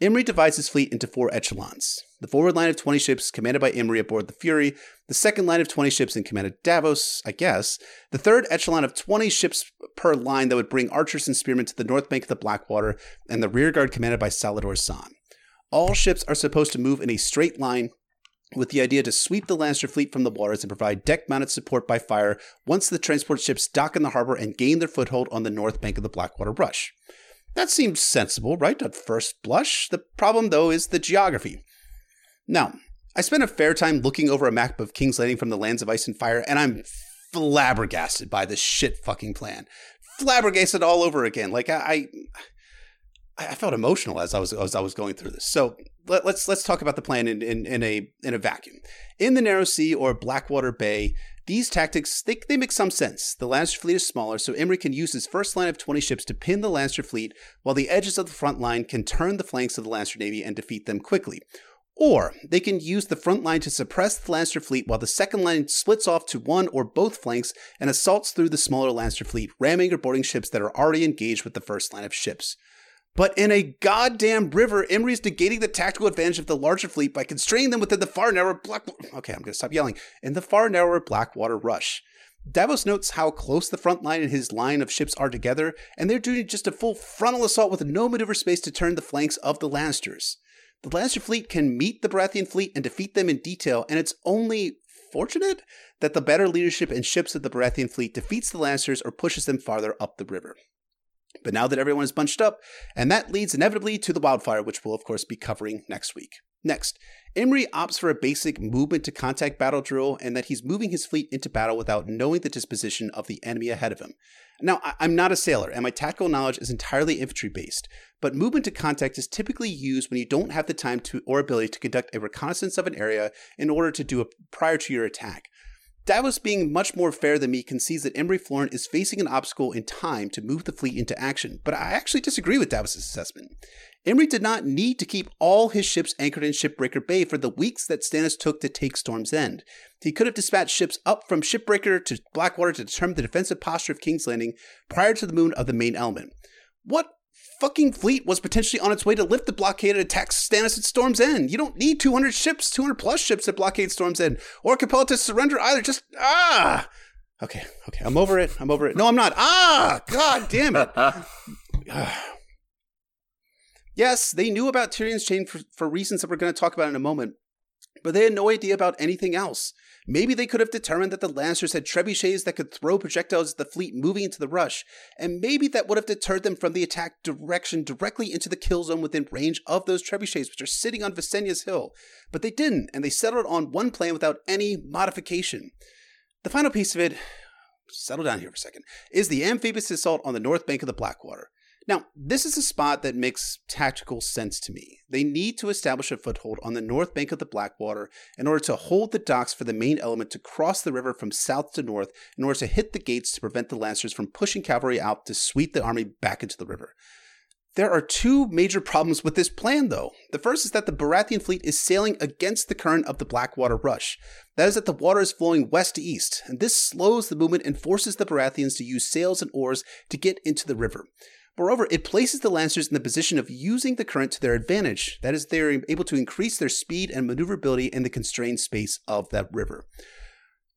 Imry divides his fleet into four echelons. The forward line of 20 ships commanded by Imry aboard the Fury, the second line of 20 ships in command of Davos, I guess, the third echelon of 20 ships per line that would bring archers and spearmen to the north bank of the Blackwater, and the rearguard commanded by Salladhor Saan. All ships are supposed to move in a straight line with the idea to sweep the Lannister fleet from the waters and provide deck mounted support by fire once the transport ships dock in the harbor and gain their foothold on the north bank of the Blackwater Rush. That seems sensible, right, at first blush. The problem, though, is the geography. Now, I spent a fair time looking over a map of King's Landing from the lands of ice and fire, and I'm flabbergasted by this shit fucking plan. Flabbergasted all over again. Like I, I, I felt emotional as I was as I was going through this. So let, us let's, let's talk about the plan in, in, in a in a vacuum. In the Narrow Sea or Blackwater Bay, these tactics they, they make some sense. The Lannister fleet is smaller, so Imry can use his first line of 20 ships to pin the Lannister fleet, while the edges of the front line can turn the flanks of the Lannister navy and defeat them quickly. Or they can use the front line to suppress the Lannister fleet while the second line splits off to one or both flanks and assaults through the smaller Lannister fleet, ramming or boarding ships that are already engaged with the first line of ships. But in a goddamn river, Imry's negating the tactical advantage of the larger fleet by constraining them within the far narrower Black. Okay, I'm going to stop yelling. In the far narrower Blackwater Rush. Davos notes how close the front line and his line of ships are together, and they're doing just a full frontal assault with no maneuver space to turn the flanks of the Lannisters. The Lannister fleet can meet the Baratheon fleet and defeat them in detail, and it's only fortunate that the better leadership and ships of the Baratheon fleet defeats the Lannisters or pushes them farther up the river. But now that everyone is bunched up, and that leads inevitably to the wildfire, which we'll of course be covering next week. Next, Imry opts for a basic movement to contact battle drill and that he's moving his fleet into battle without knowing the disposition of the enemy ahead of him. Now, I'm not a sailor, and my tactical knowledge is entirely infantry based, but movement to contact is typically used when you don't have the time to or ability to conduct a reconnaissance of an area in order to do it prior to your attack. Davos, being much more fair than me, concedes that Imry Florent is facing an obstacle in time to move the fleet into action, but I actually disagree with Davos' assessment. Imry did not need to keep all his ships anchored in Shipbreaker Bay for the weeks that Stannis took to take Storm's End. He could have dispatched ships up from Shipbreaker to Blackwater to determine the defensive posture of King's Landing prior to the moon of the main element. What fucking fleet was potentially on its way to lift the blockade and attack Stannis at Storm's End. You don't need 200 ships, 200 plus ships to blockade Storm's End, or Capella to surrender either. Just, ah! Okay, okay, I'm over it. I'm over it. No, I'm not. Ah! God damn it. [laughs] [sighs] yes, they knew about Tyrion's chain for, for reasons that we're going to talk about in a moment, but they had no idea about anything else. Maybe they could have determined that the Lancers had trebuchets that could throw projectiles at the fleet moving into the rush, and maybe that would have deterred them from the attack direction directly into the kill zone within range of those trebuchets, which are sitting on Visenya's hill. But they didn't, and they settled on one plan without any modification. The final piece of it, settle down here for a second, is the amphibious assault on the north bank of the Blackwater. Now, this is a spot that makes tactical sense to me. They need to establish a foothold on the north bank of the Blackwater in order to hold the docks for the main element to cross the river from south to north in order to hit the gates to prevent the Lancers from pushing cavalry out to sweep the army back into the river. There are two major problems with this plan, though. The first is that the Baratheon fleet is sailing against the current of the Blackwater Rush. That is, that the water is flowing west to east, and this slows the movement and forces the Baratheons to use sails and oars to get into the river. Moreover, it places the Lancers in the position of using the current to their advantage. That is, they're able to increase their speed and maneuverability in the constrained space of that river.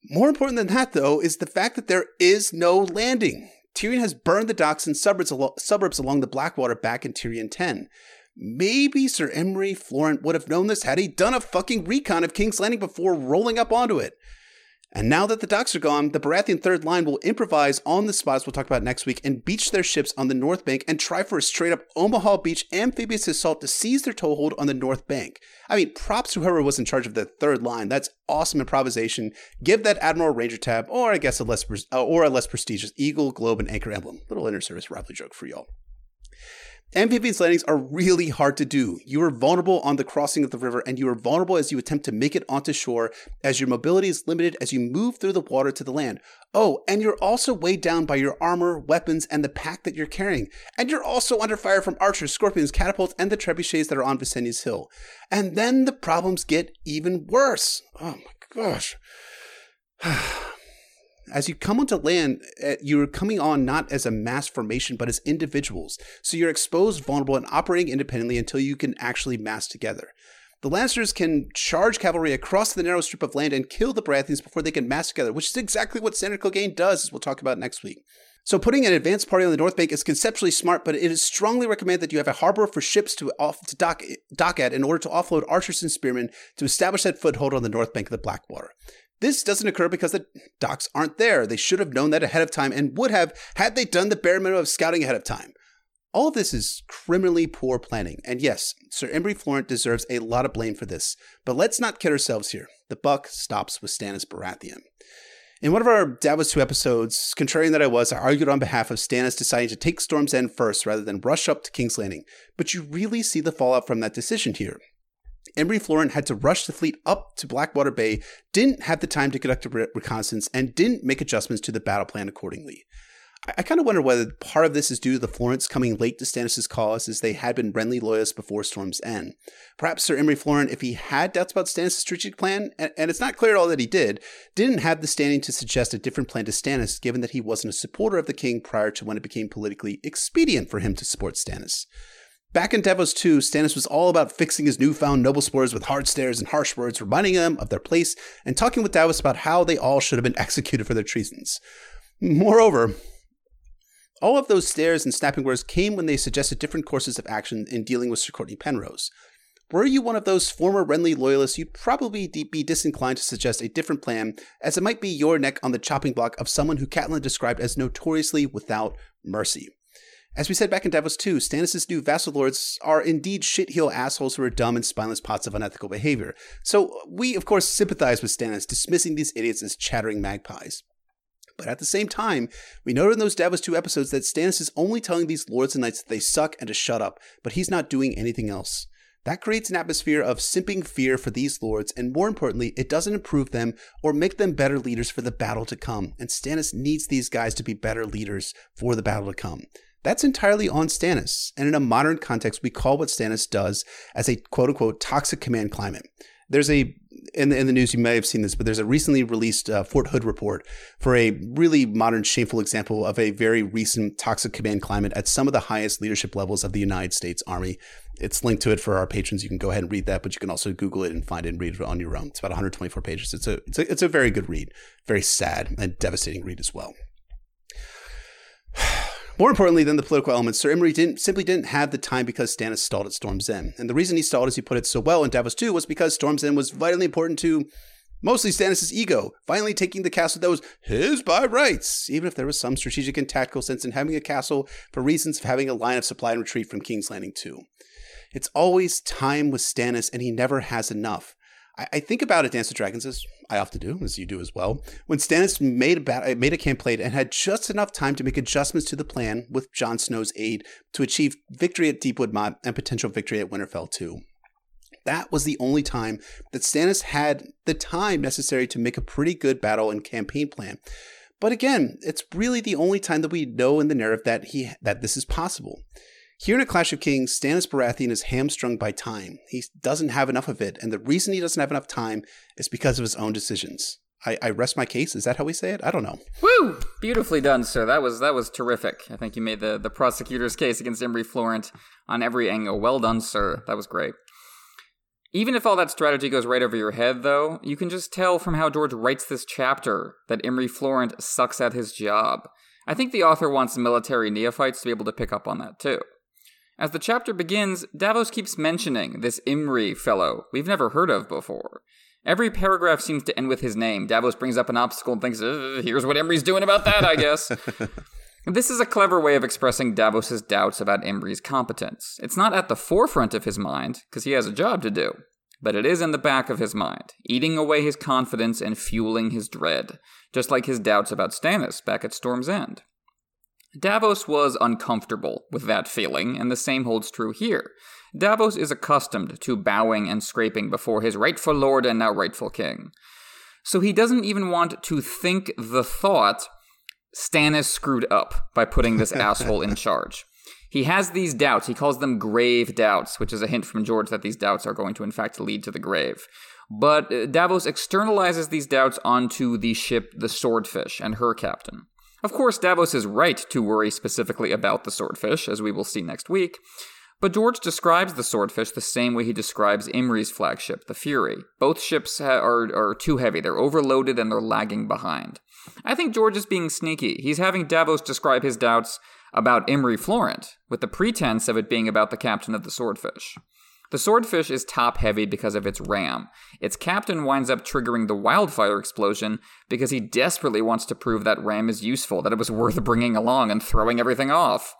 More important than that, though, is the fact that there is no landing. Tyrion has burned the docks and suburbs, suburbs along the Blackwater back in Tyrion 10. Maybe Sir Imry Florent would have known this had he done a fucking recon of King's Landing before rolling up onto it. And now that the docks are gone, the Baratheon third line will improvise on the spots we'll talk about next week and beach their ships on the north bank and try for a straight up Omaha Beach amphibious assault to seize their toehold on the north bank. I mean, props to whoever was in charge of the third line. That's awesome improvisation. Give that Admiral Ranger tab, or I guess a less uh, or a less prestigious Eagle, Globe, and Anchor emblem. Little inter-service rivalry joke for y'all. Amphibious landings are really hard to do. You are vulnerable on the crossing of the river, and you are vulnerable as you attempt to make it onto shore, as your mobility is limited as you move through the water to the land. Oh, and you're also weighed down by your armor, weapons, and the pack that you're carrying. And you're also under fire from archers, scorpions, catapults, and the trebuchets that are on Visenya's hill. And then the problems get even worse. Oh my gosh. [sighs] [sighs] As you come onto land, uh, you're coming on not as a mass formation, but as individuals. So you're exposed, vulnerable, and operating independently until you can actually mass together. The Lancers can charge cavalry across the narrow strip of land and kill the Baratheons before they can mass together, which is exactly what Sandor Clegane does, as we'll talk about next week. So putting an advanced party on the North Bank is conceptually smart, but it is strongly recommended that you have a harbor for ships to, off, to dock, dock at in order to offload archers and spearmen to establish that foothold on the north bank of the Blackwater. This doesn't occur because the docks aren't there. They should have known that ahead of time and would have had they done the bare minimum of scouting ahead of time. All of this is criminally poor planning, and yes, Sir Imry Florent deserves a lot of blame for this, but let's not kid ourselves here. The buck stops with Stannis Baratheon. In one of our Davos 2 episodes, contrarian that I was, I argued on behalf of Stannis deciding to take Storm's End first rather than rush up to King's Landing, but you really see the fallout from that decision here. Imry Florent had to rush the fleet up to Blackwater Bay, didn't have the time to conduct a reconnaissance, and didn't make adjustments to the battle plan accordingly. I, kind of wonder whether part of this is due to the Florents coming late to Stannis' cause, as they had been Renly loyalists before Storm's End. Perhaps Sir Imry Florent, if he had doubts about Stannis' strategic plan, and, and it's not clear at all that he did, didn't have the standing to suggest a different plan to Stannis, given that he wasn't a supporter of the king prior to when it became politically expedient for him to support Stannis. Back in Davos 2, Stannis was all about fixing his newfound noble supporters with hard stares and harsh words, reminding them of their place, and talking with Davos about how they all should have been [laughs] executed for their treasons. Moreover, all of those stares and snapping words came when they suggested different courses of action in dealing with Sir Cortnay Penrose. Were you one of those former Renly loyalists, you'd probably be disinclined to suggest a different plan, as it might be your neck on the chopping block of someone who Catelyn described as notoriously without mercy. As we said back in Davos 2, Stannis' new vassal lords are indeed shitheel assholes who are dumb and spineless pots of unethical behavior. So we, of course, sympathize with Stannis, dismissing these idiots as chattering magpies. But at the same time, we noted in those Davos 2 episodes that Stannis is only telling these lords and knights that they suck and to shut up, but he's not doing anything else. That creates an atmosphere of simping fear for these lords, and more importantly, it doesn't improve them or make them better leaders for the battle to come. And Stannis needs these guys to be better leaders for the battle to come. That's entirely on Stannis, and in a modern context, we call what Stannis does as a quote unquote toxic command climate. There's a in the, in the news you may have seen this, but there's a recently released uh, Fort Hood report for a really modern, shameful example of a very recent toxic command climate at some of the highest leadership levels of the United States Army. It's linked to it for our patrons. You can go ahead and read that, but you can also Google it and find it and read it on your own. It's about 124 pages. It's a it's a, it's a very good read, very sad and devastating read as well. More importantly than the political elements, Sir Imry didn't, simply didn't have the time because Stannis stalled at Storm's End. And the reason he stalled, as he put it so well in Davos 2, was because Storm's End was vitally important to mostly Stannis' ego, finally taking the castle that was his by rights, even if there was some strategic and tactical sense in having a castle for reasons of having a line of supply and retreat from King's Landing 2. It's always time with Stannis, and he never has enough. I, I think about it, Dance of Dragons, as I often do, as you do as well. When Stannis made a bat- made a campaign and had just enough time to make adjustments to the plan with Jon Snow's aid to achieve victory at Deepwood Motte and potential victory at Winterfell too. That was the only time that Stannis had the time necessary to make a pretty good battle and campaign plan. But again, it's really the only time that we know in the narrative that he that this is possible. Here in A Clash of Kings, Stannis Baratheon is hamstrung by time. He doesn't have enough of it, and the reason he doesn't have enough time is because of his own decisions. I, I rest my case. Is that how we say it? I don't know. Woo! Beautifully done, sir. That was that was terrific. I think you made the, the prosecutor's case against Imry Florent on every angle. Well done, sir. That was great. Even if all that strategy goes right over your head, though, you can just tell from how George writes this chapter that Imry Florent sucks at his job. I think the author wants military neophytes to be able to pick up on that, too. As the chapter begins, Davos keeps mentioning this Imry fellow we've never heard of before. Every paragraph seems to end with his name. Davos brings up an obstacle and thinks, here's what Imry's doing about that, I guess. [laughs] this is a clever way of expressing Davos's doubts about Imry's competence. It's not at the forefront of his mind, because he has a job to do, but it is in the back of his mind, eating away his confidence and fueling his dread, just like his doubts about Stannis back at Storm's End. Davos was uncomfortable with that feeling, and the same holds true here. Davos is accustomed to bowing and scraping before his rightful lord and now rightful king. So he doesn't even want to think the thought Stannis screwed up by putting this [laughs] asshole in charge. He has these doubts. He calls them grave doubts, which is a hint from George that these doubts are going to, in fact, lead to the grave. But uh, Davos externalizes these doubts onto the ship the Swordfish and her captain. Of course, Davos is right to worry specifically about the Swordfish, as we will see next week, but George describes the Swordfish the same way he describes Imry's flagship, the Fury. Both ships ha- are, are too heavy, they're overloaded, and they're lagging behind. I think George is being sneaky. He's having Davos describe his doubts about Imry Florent, with the pretense of it being about the captain of the Swordfish. The Swordfish is top heavy because of its ram. Its captain winds up triggering the wildfire explosion because he desperately wants to prove that ram is useful, that it was worth bringing along and throwing everything off.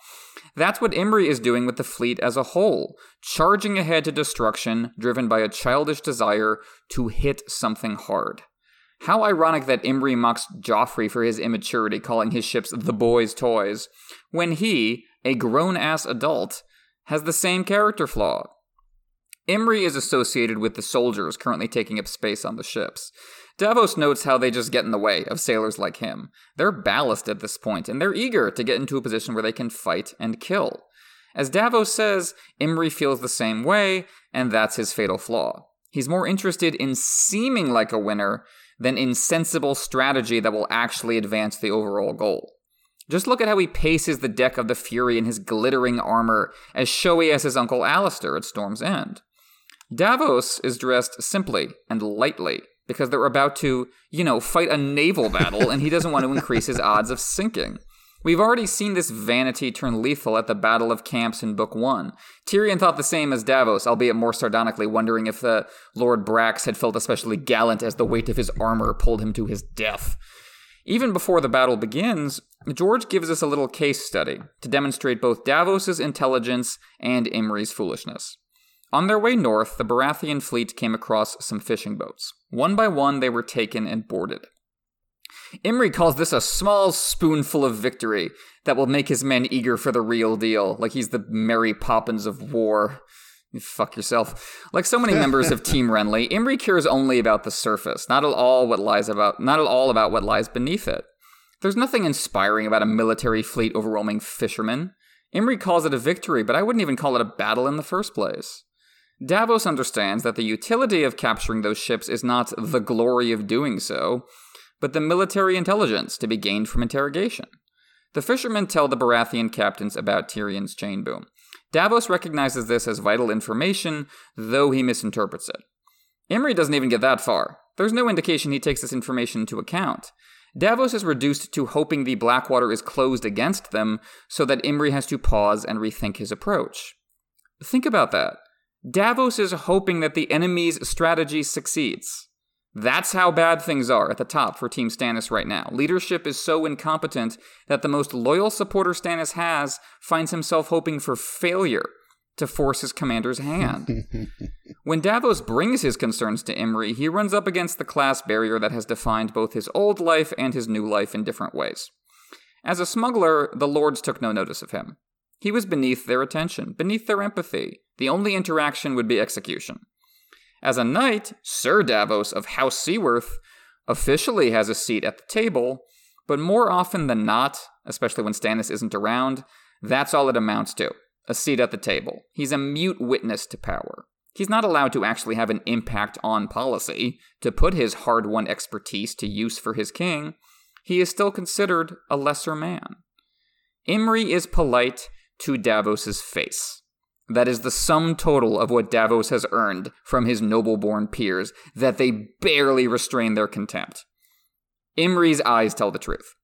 That's what Imry is doing with the fleet as a whole, charging ahead to destruction, driven by a childish desire to hit something hard. How ironic that Imry mocks Joffrey for his immaturity, calling his ships the boys' toys, when he, a grown ass adult, has the same character flaw. Imry is associated with the soldiers currently taking up space on the ships. Davos notes how they just get in the way of sailors like him. They're ballast at this point, and they're eager to get into a position where they can fight and kill. As Davos says, Imry feels the same way, and that's his fatal flaw. He's more interested in seeming like a winner than in sensible strategy that will actually advance the overall goal. Just look at how he paces the deck of the Fury in his glittering armor, as showy as his uncle Alliser at Storm's End. Davos is dressed simply and lightly because they're about to, you know, fight a naval battle and he doesn't want to increase his odds of sinking. We've already seen this vanity turn lethal at the Battle of Camps in Book 1. Tyrion thought the same as Davos, albeit more sardonically, wondering if the Lord Brax had felt especially gallant as the weight of his armor pulled him to his death. Even before the battle begins, George gives us a little case study to demonstrate both Davos's intelligence and Imry's foolishness. On their way north, the Baratheon fleet came across some fishing boats. One by one, they were taken and boarded. Imry calls this a small spoonful of victory that will make his men eager for the real deal, like he's the Mary Poppins of war. You fuck yourself. Like so many [laughs] members of Team Renly, Imry cares only about the surface, not at all what lies about not at all about what lies beneath it. There's nothing inspiring about a military fleet overwhelming fishermen. Imry calls it a victory, but I wouldn't even call it a battle in the first place. Davos understands that the utility of capturing those ships is not the glory of doing so, but the military intelligence to be gained from interrogation. The fishermen tell the Baratheon captains about Tyrion's chain boom. Davos recognizes this as vital information, though he misinterprets it. Imry doesn't even get that far. There's no indication he takes this information into account. Davos is reduced to hoping the Blackwater is closed against them so that Imry has to pause and rethink his approach. Think about that. Davos is hoping that the enemy's strategy succeeds. That's how bad things are at the top for Team Stannis right now. Leadership is so incompetent that the most loyal supporter Stannis has finds himself hoping for failure to force his commander's hand. [laughs] when Davos brings his concerns to Imry, he runs up against the class barrier that has defined both his old life and his new life in different ways. As a smuggler, the lords took no notice of him. He was beneath their attention, beneath their empathy. The only interaction would be execution. As a knight, Sir Davos of House Seaworth officially has a seat at the table, but more often than not, especially when Stannis isn't around, that's all it amounts to a seat at the table. He's a mute witness to power. He's not allowed to actually have an impact on policy, to put his hard won expertise to use for his king. He is still considered a lesser man. Imry is polite to Davos's face. That is the sum total of what Davos has earned from his noble born peers, that they barely restrain their contempt. Imry's eyes tell the truth.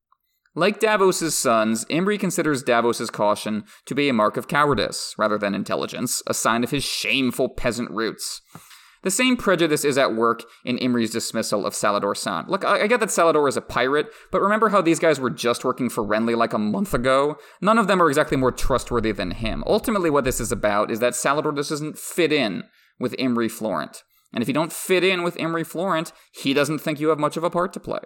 Like Davos's sons, Imry considers Davos's caution to be a mark of cowardice rather than intelligence, a sign of his shameful peasant roots. The same prejudice is at work in Imry's dismissal of Salladhor Saan. Look, I, I get that Salladhor is a pirate, but remember how these guys were just working for Renly like a month ago? None of them are exactly more trustworthy than him. Ultimately, what this is about is that Salladhor just doesn't fit in with Imry Florent. And if you don't fit in with Imry Florent, he doesn't think you have much of a part to play.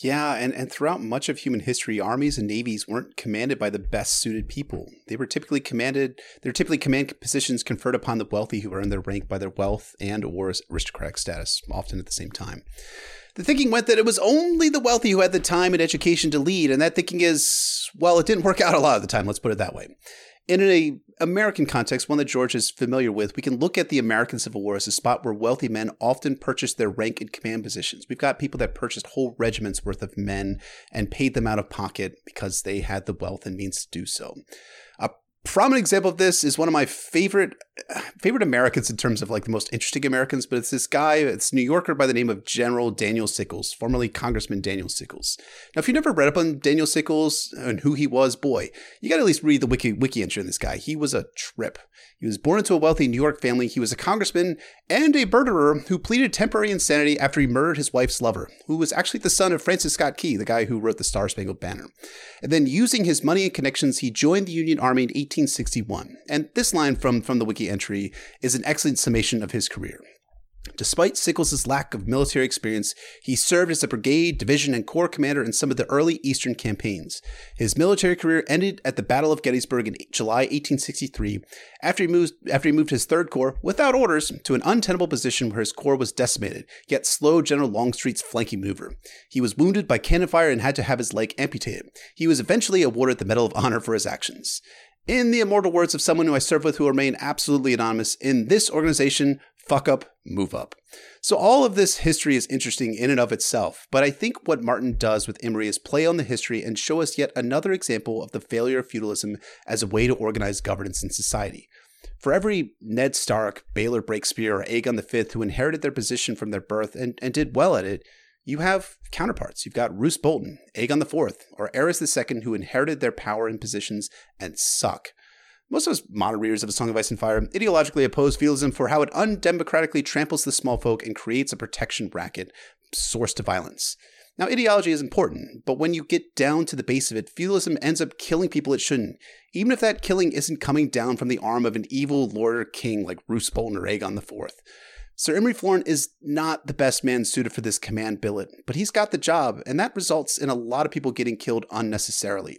Yeah, and, and throughout much of human history, armies and navies weren't commanded by the best suited people. They were typically commanded they're typically command positions conferred upon the wealthy who earned their rank by their wealth and or aristocratic status, often at the same time. The thinking went that it was only the wealthy who had the time and education to lead, and that thinking is well, it didn't work out a lot of the time, let's put it that way. In a American context, one that George is familiar with, we can look at the American Civil War as a spot where wealthy men often purchased their rank and command positions. We've got people that purchased whole regiments worth of men and paid them out of pocket because they had the wealth and means to do so prominent example of this is one of my favorite favorite Americans in terms of like the most interesting Americans, but it's this guy, it's New Yorker by the name of General Daniel Sickles, formerly Congressman Daniel Sickles. Now, if you've never read up on Daniel Sickles and who he was, boy, you got to at least read the wiki wiki entry on this guy. He was a trip. He was born into a wealthy New York family. He was a congressman and a murderer who pleaded temporary insanity after he murdered his wife's lover, who was actually the son of Francis Scott Key, the guy who wrote the Star Spangled Banner. And then using his money and connections, he joined the Union Army in 1861. And this line from, from the wiki entry is an excellent summation of his career. Despite Sickles' lack of military experience, he served as a brigade, division, and corps commander in some of the early Eastern campaigns. His military career ended at the Battle of Gettysburg in July 1863 after he moved, after he moved his Third Corps, without orders, to an untenable position where his corps was decimated, yet slowed General Longstreet's flanking maneuver. He was wounded by cannon fire and had to have his leg amputated. He was eventually awarded the Medal of Honor for his actions. In the immortal words of someone who I serve with who remain absolutely anonymous, in this organization, fuck up, move up. So all of this history is interesting in and of itself, but I think what Martin does with Imry is play on the history and show us yet another example of the failure of feudalism as a way to organize governance in society. For every Ned Stark, Baelor Breakspear, or Aegon V who inherited their position from their birth and, and did well at it, you have counterparts. You've got Roose Bolton, Aegon IV, or Aerys II, who inherited their power and positions and suck. Most of us modern readers of A Song of Ice and Fire ideologically oppose feudalism for how it undemocratically tramples the small folk and creates a protection bracket source to violence. Now, ideology is important, but when you get down to the base of it, feudalism ends up killing people it shouldn't, even if that killing isn't coming down from the arm of an evil lord or king like Roose Bolton or Aegon IV. Sir Imry Florent is not the best man suited for this command billet, but he's got the job, and that results in a lot of people getting killed unnecessarily.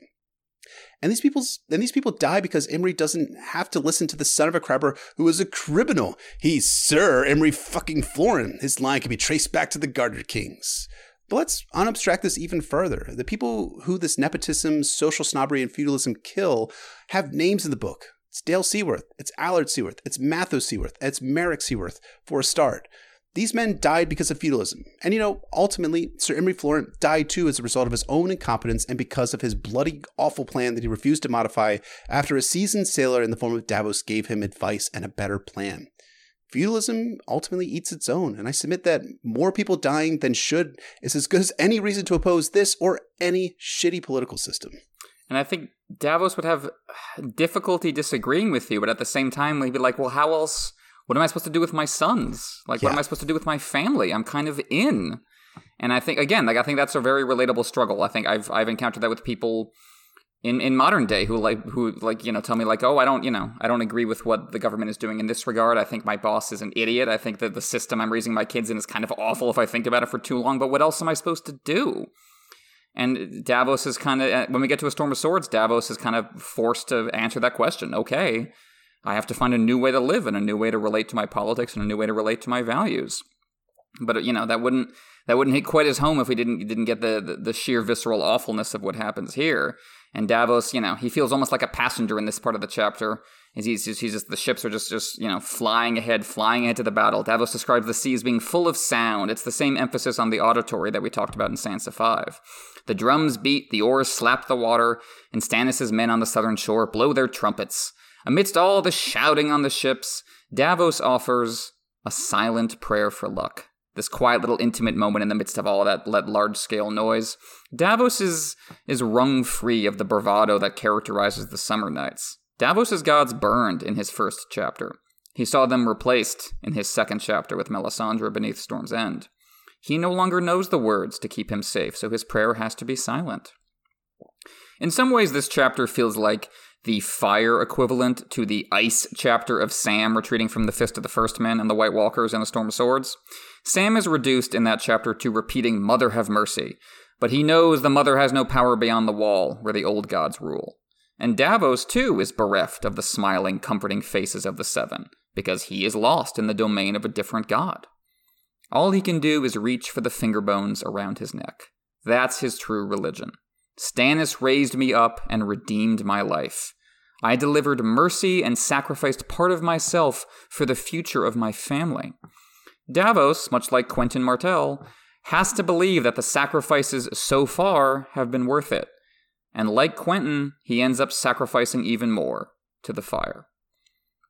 And these people's and these people die because Imry doesn't have to listen to the son of a crabber who is a criminal. He's Sir Imry fucking Florent. His line can be traced back to the Gardener Kings. But let's unabstract this even further. The people who this nepotism, social snobbery, and feudalism kill have names in the book. It's Dale Seaworth, it's Allard Seaworth, it's Mathos Seaworth, it's Maric Seaworth, for a start. These men died because of feudalism. And you know, ultimately, Sir Imry Florent died too as a result of his own incompetence and because of his bloody, awful plan that he refused to modify after a seasoned sailor in the form of Davos gave him advice and a better plan. Feudalism ultimately eats its own, and I submit that more people dying than should is as good as any reason to oppose this or any shitty political system. And I think Davos would have difficulty disagreeing with you, but at the same time, he'd be like, well, how else? What am I supposed to do with my sons? Like, yeah. what am I supposed to do with my family? I'm kind of in. And I think, again, like, I think that's a very relatable struggle. I think I've, I've encountered that with people in, in modern day who like who like you know tell me like oh I don't you know I don't agree with what the government is doing in this regard I think my boss is an idiot I think that the system I'm raising my kids in is kind of awful if I think about it for too long but what else am I supposed to do and Davos is kind of, when we get to a Storm of Swords, Davos is kind of forced to answer that question. Okay, I have to find a new way to live and a new way to relate to my politics and a new way to relate to my values. But you know that wouldn't that wouldn't hit quite as home if we didn't didn't get the, the, the sheer visceral awfulness of what happens here. And Davos, you know, he feels almost like a passenger in this part of the chapter He's just, he's just the ships are just just you know flying ahead, flying ahead to the battle. Davos describes the sea as being full of sound. It's the same emphasis on the auditory that we talked about in Sansa Five. The drums beat, the oars slap the water, and Stannis's men on the southern shore blow their trumpets. Amidst all the shouting on the ships, Davos offers a silent prayer for luck. This quiet little intimate moment in the midst of all that large scale noise. Davos is, is wrung free of the bravado that characterizes the summer knights. Davos's gods burned in his first chapter. He saw them replaced in his second chapter with Melisandre beneath Storm's End. He no longer knows the words to keep him safe, so his prayer has to be silent. In some ways, this chapter feels like the fire equivalent to the ice chapter of Sam retreating from the Fist of the First Men and the White Walkers and the Storm of Swords. Sam is reduced in that chapter to repeating, Mother have mercy, but he knows the Mother has no power beyond the wall where the old gods rule. And Davos, too, is bereft of the smiling, comforting faces of the Seven, because he is lost in the domain of a different god. All he can do is reach for the finger bones around his neck. That's his true religion. Stannis raised me up and redeemed my life. I delivered mercy and sacrificed part of myself for the future of my family. Davos, much like Quentyn Martell, has to believe that the sacrifices so far have been worth it. And like Quentyn, he ends up sacrificing even more to the fire.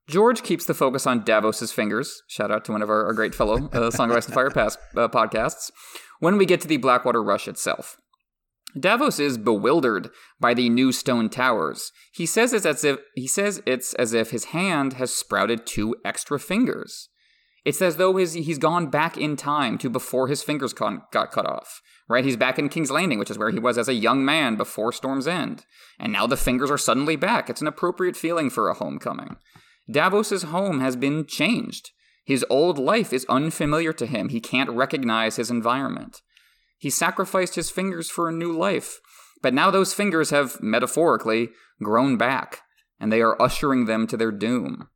George keeps the focus on Davos's fingers. Shout out to one of our, our great fellow uh, Song of Ice and Fire past, uh, podcasts. When we get to the Blackwater Rush itself, Davos is bewildered by the new stone towers. He says it's as if he says it's as if his hand has sprouted two extra fingers. It's as though his, he's gone back in time to before his fingers con- got cut off. Right? He's back in King's Landing, which is where he was as a young man before Storm's End. And now the fingers are suddenly back. It's an appropriate feeling for a homecoming. Davos's home has been changed. His old life is unfamiliar to him. He can't recognize his environment. He sacrificed his fingers for a new life, but now those fingers have, metaphorically, grown back, and they are ushering them to their doom.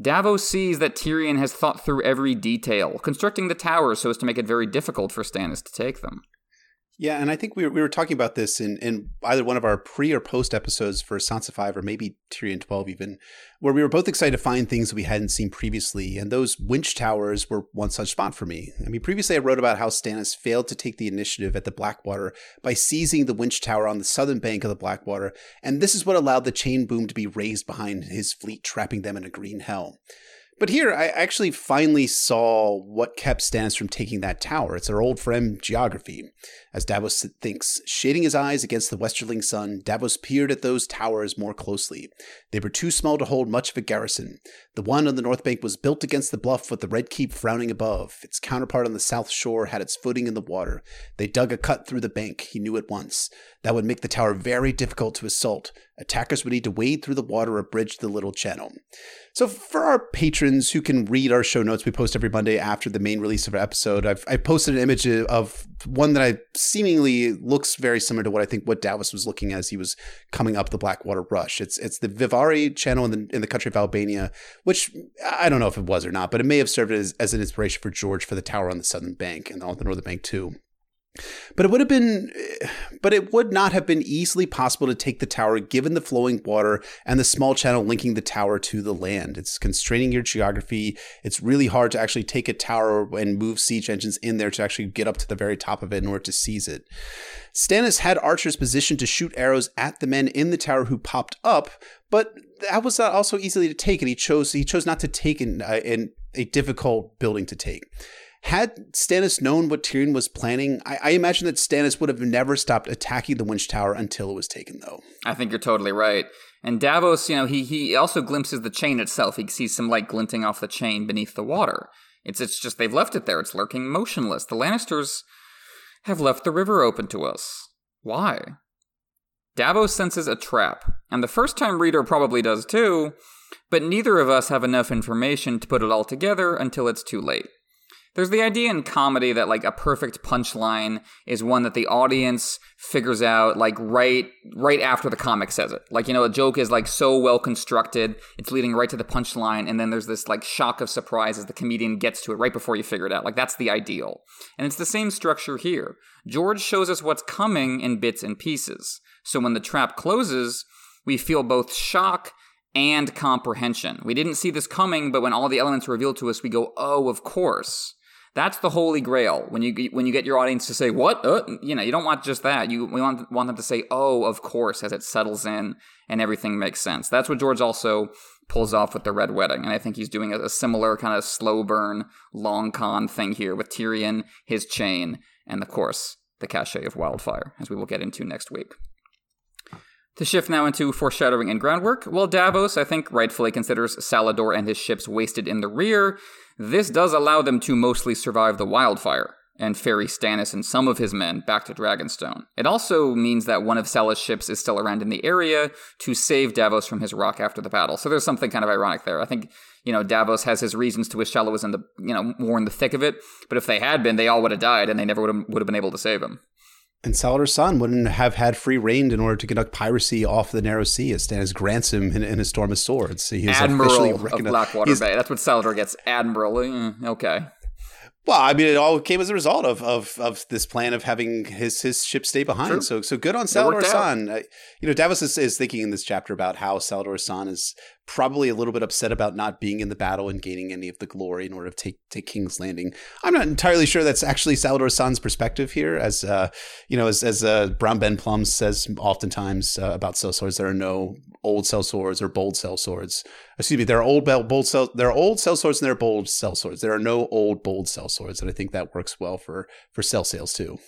Davos sees that Tyrion has thought through every detail, constructing the towers so as to make it very difficult for Stannis to take them. Yeah, and I think we were, we were talking about this in, in either one of our pre or post episodes for Sansa 5 or maybe Tyrion 12 even, where we were both excited to find things we hadn't seen previously, and those winch towers were one such spot for me. I mean, previously I wrote about how Stannis failed to take the initiative at the Blackwater by seizing the winch tower on the southern bank of the Blackwater, and this is what allowed the chain boom to be raised behind his fleet, trapping them in a green hell. But here, I actually finally saw what kept Stannis from taking that tower. It's our old friend geography. As Davos thinks, shading his eyes against the westerling sun, Davos peered at those towers more closely. They were too small to hold much of a garrison. The one on the north bank was built against the bluff with the Red Keep frowning above. Its counterpart on the south shore had its footing in the water. They dug a cut through the bank, he knew at once. That would make the tower very difficult to assault. Attackers would need to wade through the water or bridge the little channel. So, for our patrons who can read our show notes, we post every Monday after the main release of an episode. I've I posted an image of one that I seemingly looks very similar to what I think what Davos was looking as he was coming up the Blackwater Rush. It's it's the Vivari channel in the in the country of Albania, which I don't know if it was or not, but it may have served as, as an inspiration for George for the tower on the southern bank and on the northern bank too. But it would have been, but it would not have been easily possible to take the tower given the flowing water and the small channel linking the tower to the land. It's constraining your geography. It's really hard to actually take a tower and move siege engines in there to actually get up to the very top of it in order to seize it. Stannis had archers positioned to shoot arrows at the men in the tower who popped up, but that was not also easily to take, and he chose he chose not to take in, uh, in a difficult building to take. Had Stannis known what Tyrion was planning, I, I, imagine that Stannis would have never stopped attacking the Winch Tower until it was taken, though. I think you're totally right. And Davos, you know, he he also glimpses the chain itself. He sees some light glinting off the chain beneath the water. It's it's just they've left it there. It's lurking motionless. The Lannisters have left the river open to us. Why? Davos senses a trap, and the first time reader probably does too, but neither of us have enough information to put it all together until it's too late. There's the idea in comedy that like a perfect punchline is one that the audience figures out like right right after the comic says it. Like you know, a joke is like so well constructed, it's leading right to the punchline, and then there's this like shock of surprise as the comedian gets to it right before you figure it out. Like that's the ideal, and it's the same structure here. George shows us what's coming in bits and pieces. So when the trap closes, we feel both shock and comprehension. We didn't see this coming, but when all the elements are revealed to us, we go, "Oh, of course." That's the holy grail. When you when you get your audience to say what, uh, you know, you don't want just that. You we want want them to say, "Oh, of course," as it settles in and everything makes sense. That's what George also pulls off with the Red Wedding, and I think he's doing a, a similar kind of slow burn, long con thing here with Tyrion, his chain, and of course the cachet of wildfire, as we will get into next week. To shift now into foreshadowing and groundwork, while Davos, I think, rightfully considers Salladhor and his ships wasted in the rear, this does allow them to mostly survive the wildfire and ferry Stannis and some of his men back to Dragonstone. It also means that one of Salla's ships is still around in the area to save Davos from his rock after the battle. So there's something kind of ironic there. I think, you know, Davos has his reasons to wish Salla was in the, you know, more in the thick of it, but if they had been, they all would have died and they never would have, would have been able to save him. And Salladhor Saan wouldn't have had free reign in order to conduct piracy off the narrow sea as Stannis grants him in, in a storm of swords. He is Admiral of Blackwater Bay. That's what Salladhor gets. Admiral. Mm, okay. Well, I mean, it all came as a result of of, of this plan of having his his ship stay behind. True. So so good on It Salladhor worked out. Saan. Uh, you know, Davos is, is thinking in this chapter about how Salladhor Saan is probably a little bit upset about not being in the battle and gaining any of the glory in order to take take King's Landing. I'm not entirely sure that's actually Salladhor Saan's perspective here, as uh, you know, as as uh, Brown Ben Plumm says oftentimes uh, about sellswords, there are no old sellswords or bold sellswords. Excuse me, there are old bold cell there are old sellswords and there are bold sellswords. There are no old bold sellswords, and I think that works well for for cell sales too.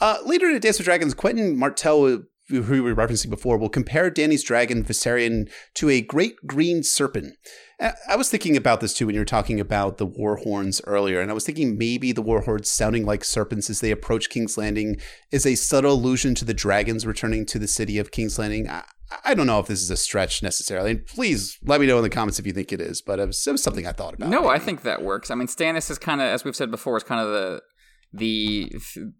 Uh, later in Dance with Dragons, Quentyn Martell, who we were referencing before, will compare Dany's dragon Viserion to a great green serpent. I was thinking about this too when you were talking about the war horns earlier, and I was thinking maybe the war horns sounding like serpents as they approach King's Landing is a subtle allusion to the dragons returning to the city of King's Landing. I, I don't know if this is a stretch necessarily. And please let me know in the comments if you think it is, but it was, it was something I thought about. No, I think that works. I mean, Stannis is kind of, as we've said before, is kind of the the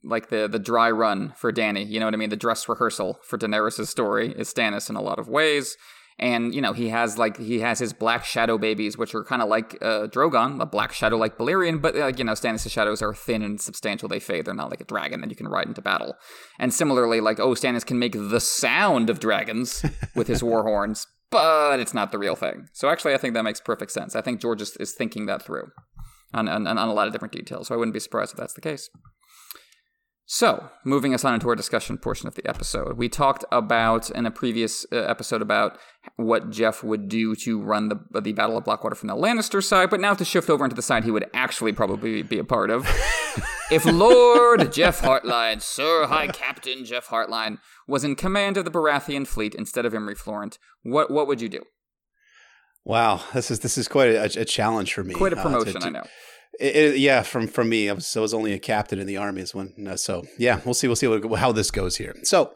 like the the dry run for Dany. You know what I mean? The dress rehearsal for Daenerys' story is Stannis in a lot of ways. And you know he has like he has his black shadow babies, which are kind of like uh, Drogon, a black shadow like Balerion, but uh, you know Stannis' shadows are thin and substantial. They fade. They're not like a dragon that you can ride into battle. And similarly, like oh, Stannis can make the sound of dragons [laughs] with his war horns, but it's not the real thing. So actually, I think that makes perfect sense. I think George is, is thinking that through on, on, on a lot of different details. So I wouldn't be surprised if that's the case. So, moving us on into our discussion portion of the episode, we talked about in a previous uh, episode about what Jeff would do to run the the Battle of Blackwater from the Lannister side, but now to shift over into the side he would actually probably be a part of. if [laughs] Lord Jeff Hartline, Sir High Captain Jeff Hartline, was in command of the Baratheon fleet instead of Imry Florent, what what would you do? Wow, this is this is quite a, a challenge for me. Quite a uh, to- promotion, to- I know. It, it- yeah, from from me, I was, I was only a captain in the army as when. uh, so yeah, we'll see. We'll see what, how this goes here. So,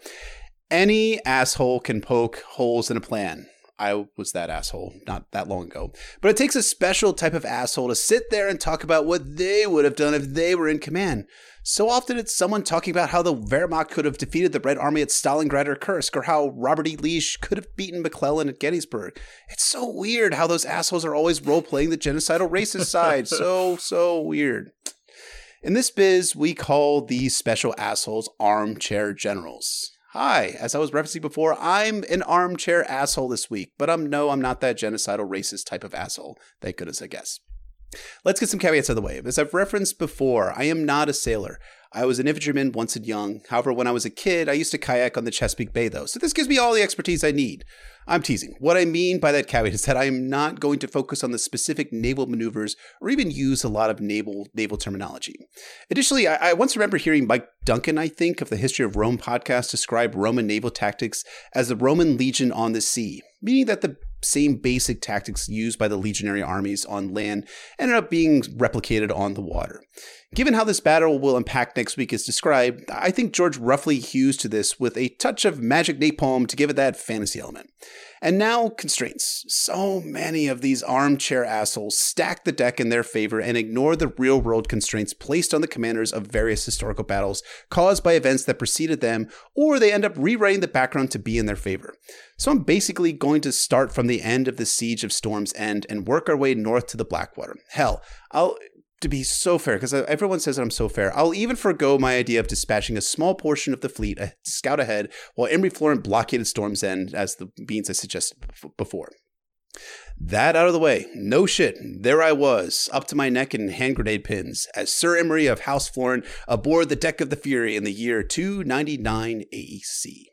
any asshole can poke holes in a plan. I was that asshole not that long ago. But it takes a special type of asshole to sit there and talk about what they would have done if they were in command. So often it's someone talking about how the Wehrmacht could have defeated the Red Army at Stalingrad or Kursk, or how Robert E. Lee could have beaten McClellan at Gettysburg. It's so weird how those assholes are always role playing the genocidal racist [laughs] side. So, so weird. In this biz, we call these special assholes armchair generals. Hi, as I was referencing before, I'm an armchair asshole this week, but I'm no, I'm not that genocidal racist type of asshole. Thank goodness, I guess. Let's get some caveats out of the way. As I've referenced before, I am not a sailor. I was an infantryman once and young. However, when I was a kid, I used to kayak on the Chesapeake Bay, though. So this gives me all the expertise I need. I'm teasing. What I mean by that caveat is that I am not going to focus on the specific naval maneuvers or even use a lot of naval naval terminology. Additionally, I, I once remember hearing Mike Duncan, I think, of the History of Rome podcast describe Roman naval tactics as the Roman legion on the sea, meaning that the same basic tactics used by the legionary armies on land ended up being replicated on the water. Given how this battle will impact next week as described, I think George roughly hews to this with a touch of magic napalm to give it that fantasy element. And now, constraints. So many of these armchair assholes stack the deck in their favor and ignore the real world constraints placed on the commanders of various historical battles caused by events that preceded them, or they end up rewriting the background to be in their favor. So I'm basically going to start from the end of the Siege of Storm's End and work our way north to the Blackwater. Hell, I'll to be so fair, because everyone says that I'm so fair, I'll even forego my idea of dispatching a small portion of the fleet to scout ahead while Imry Florent blockaded Storm's End as the means I suggested before. That out of the way, no shit, there I was, up to my neck in hand grenade pins, as Sir Imry of House Florent aboard the deck of the Fury in the year 299 AEC.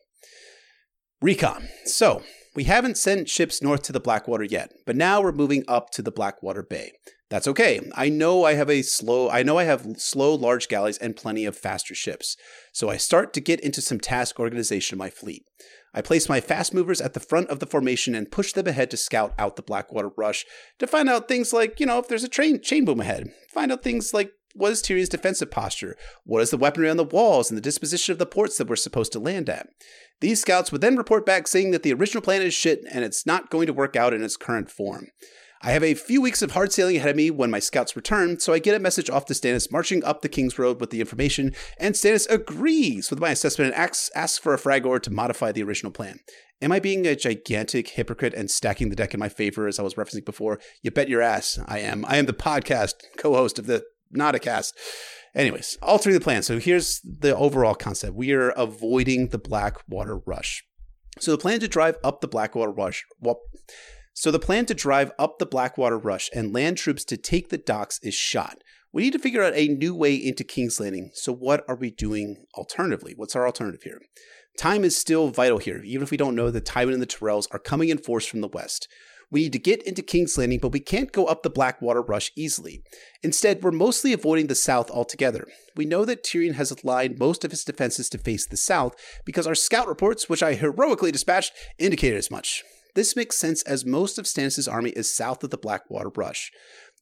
Recon. So, we haven't sent ships north to the Blackwater yet, but now we're moving up to the Blackwater Bay. That's okay. I know I have a slow I know I have slow large galleys and plenty of faster ships. So I start to get into some task organization of my fleet. I place my fast movers at the front of the formation and push them ahead to scout out the Blackwater rush to find out things like, you know, if there's a train chain boom ahead. Find out things like what is Tyrion's defensive posture? What is the weaponry on the walls and the disposition of the ports that we're supposed to land at? These scouts would then report back saying that the original plan is shit and it's not going to work out in its current form. I have a few weeks of hard sailing ahead of me when my scouts return, so I get a message off to Stannis marching up the King's Road with the information, and Stannis agrees with my assessment and asks, asks for a FRAGO to modify the original plan. Am I being a gigantic hypocrite and stacking the deck in my favor as I was referencing before? You bet your ass I am. I am the podcast co host of the not a cast. Anyways, altering the plan. So here's the overall concept. We are avoiding the Blackwater Rush. So the plan to drive up the Blackwater Rush. Well, so the plan to drive up the Blackwater Rush and land troops to take the docks is shot. We need to figure out a new way into King's Landing. So what are we doing alternatively? What's our alternative here? Time is still vital here, even if we don't know that Tywin and the Tyrells are coming in force from the west. We need to get into King's Landing, but we can't go up the Blackwater Rush easily. Instead, we're mostly avoiding the south altogether. We know that Tyrion has aligned most of his defenses to face the south because our scout reports, which I heroically dispatched, indicated as much. This makes sense as most of Stannis' army is south of the Blackwater Rush.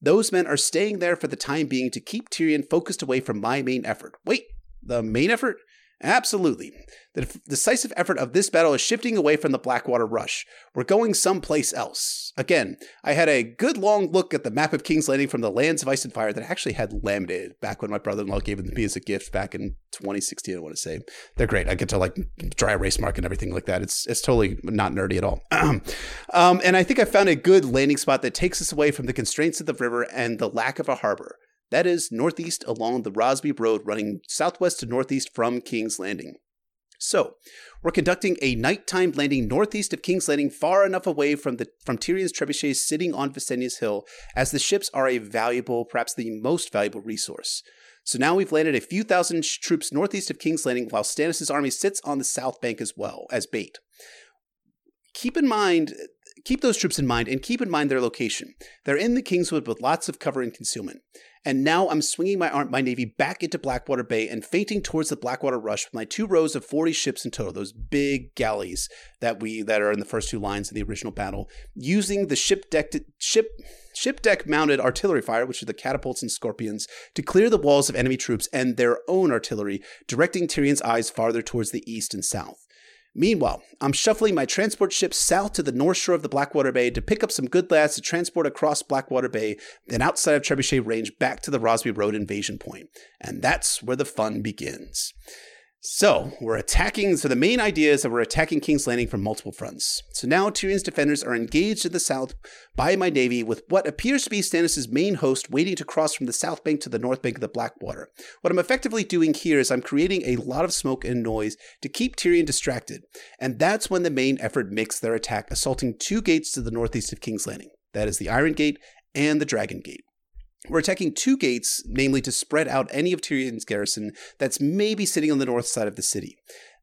Those men are staying there for the time being to keep Tyrion focused away from my main effort. Wait, the main effort? Absolutely. The decisive effort of this battle is shifting away from the Blackwater Rush. We're going someplace else. Again, I had a good long look at the map of King's Landing from the Lands of Ice and Fire that I actually had laminated back when my brother-in-law gave it to me as a gift back in 2016, I want to say. They're great. I get to like dry erase mark and everything like that. It's it's totally not nerdy at all. [clears throat] um, and I think I found a good landing spot that takes us away from the constraints of the river and the lack of a harbor. That is northeast along the Rosby Road running southwest to northeast from King's Landing. So, we're conducting a nighttime landing northeast of King's Landing, far enough away from the from Tyrion's trebuchets sitting on Visenya's Hill, as the ships are a valuable, perhaps the most valuable resource. So now we've landed a few thousand sh- troops northeast of King's Landing, while Stannis' army sits on the south bank as well as bait. Keep in mind, keep those troops in mind, and keep in mind their location. They're in the Kingswood with lots of cover and concealment. And now I'm swinging my arm, my navy back into Blackwater Bay and feinting towards the Blackwater Rush with my two rows of 40 ships in total, those big galleys that we that are in the first two lines of the original battle, using the ship deck ship ship deck mounted artillery fire, which are the catapults and scorpions, to clear the walls of enemy troops and their own artillery, directing Tyrion's eyes farther towards the east and south. Meanwhile, I'm shuffling my transport ships south to the north shore of the Blackwater Bay to pick up some good lads to transport across Blackwater Bay, then outside of Trebuchet Range back to the Rosby Road invasion point. And that's where the fun begins. So, we're attacking. So, the main idea is that we're attacking King's Landing from multiple fronts. So, now Tyrion's defenders are engaged in the south by my navy, with what appears to be Stannis' main host waiting to cross from the south bank to the north bank of the Blackwater. What I'm effectively doing here is I'm creating a lot of smoke and noise to keep Tyrion distracted. And that's when the main effort makes their attack, assaulting two gates to the northeast of King's Landing. That is the Iron Gate and the Dragon Gate. We're attacking two gates, namely to spread out any of Tyrion's garrison that's maybe sitting on the north side of the city.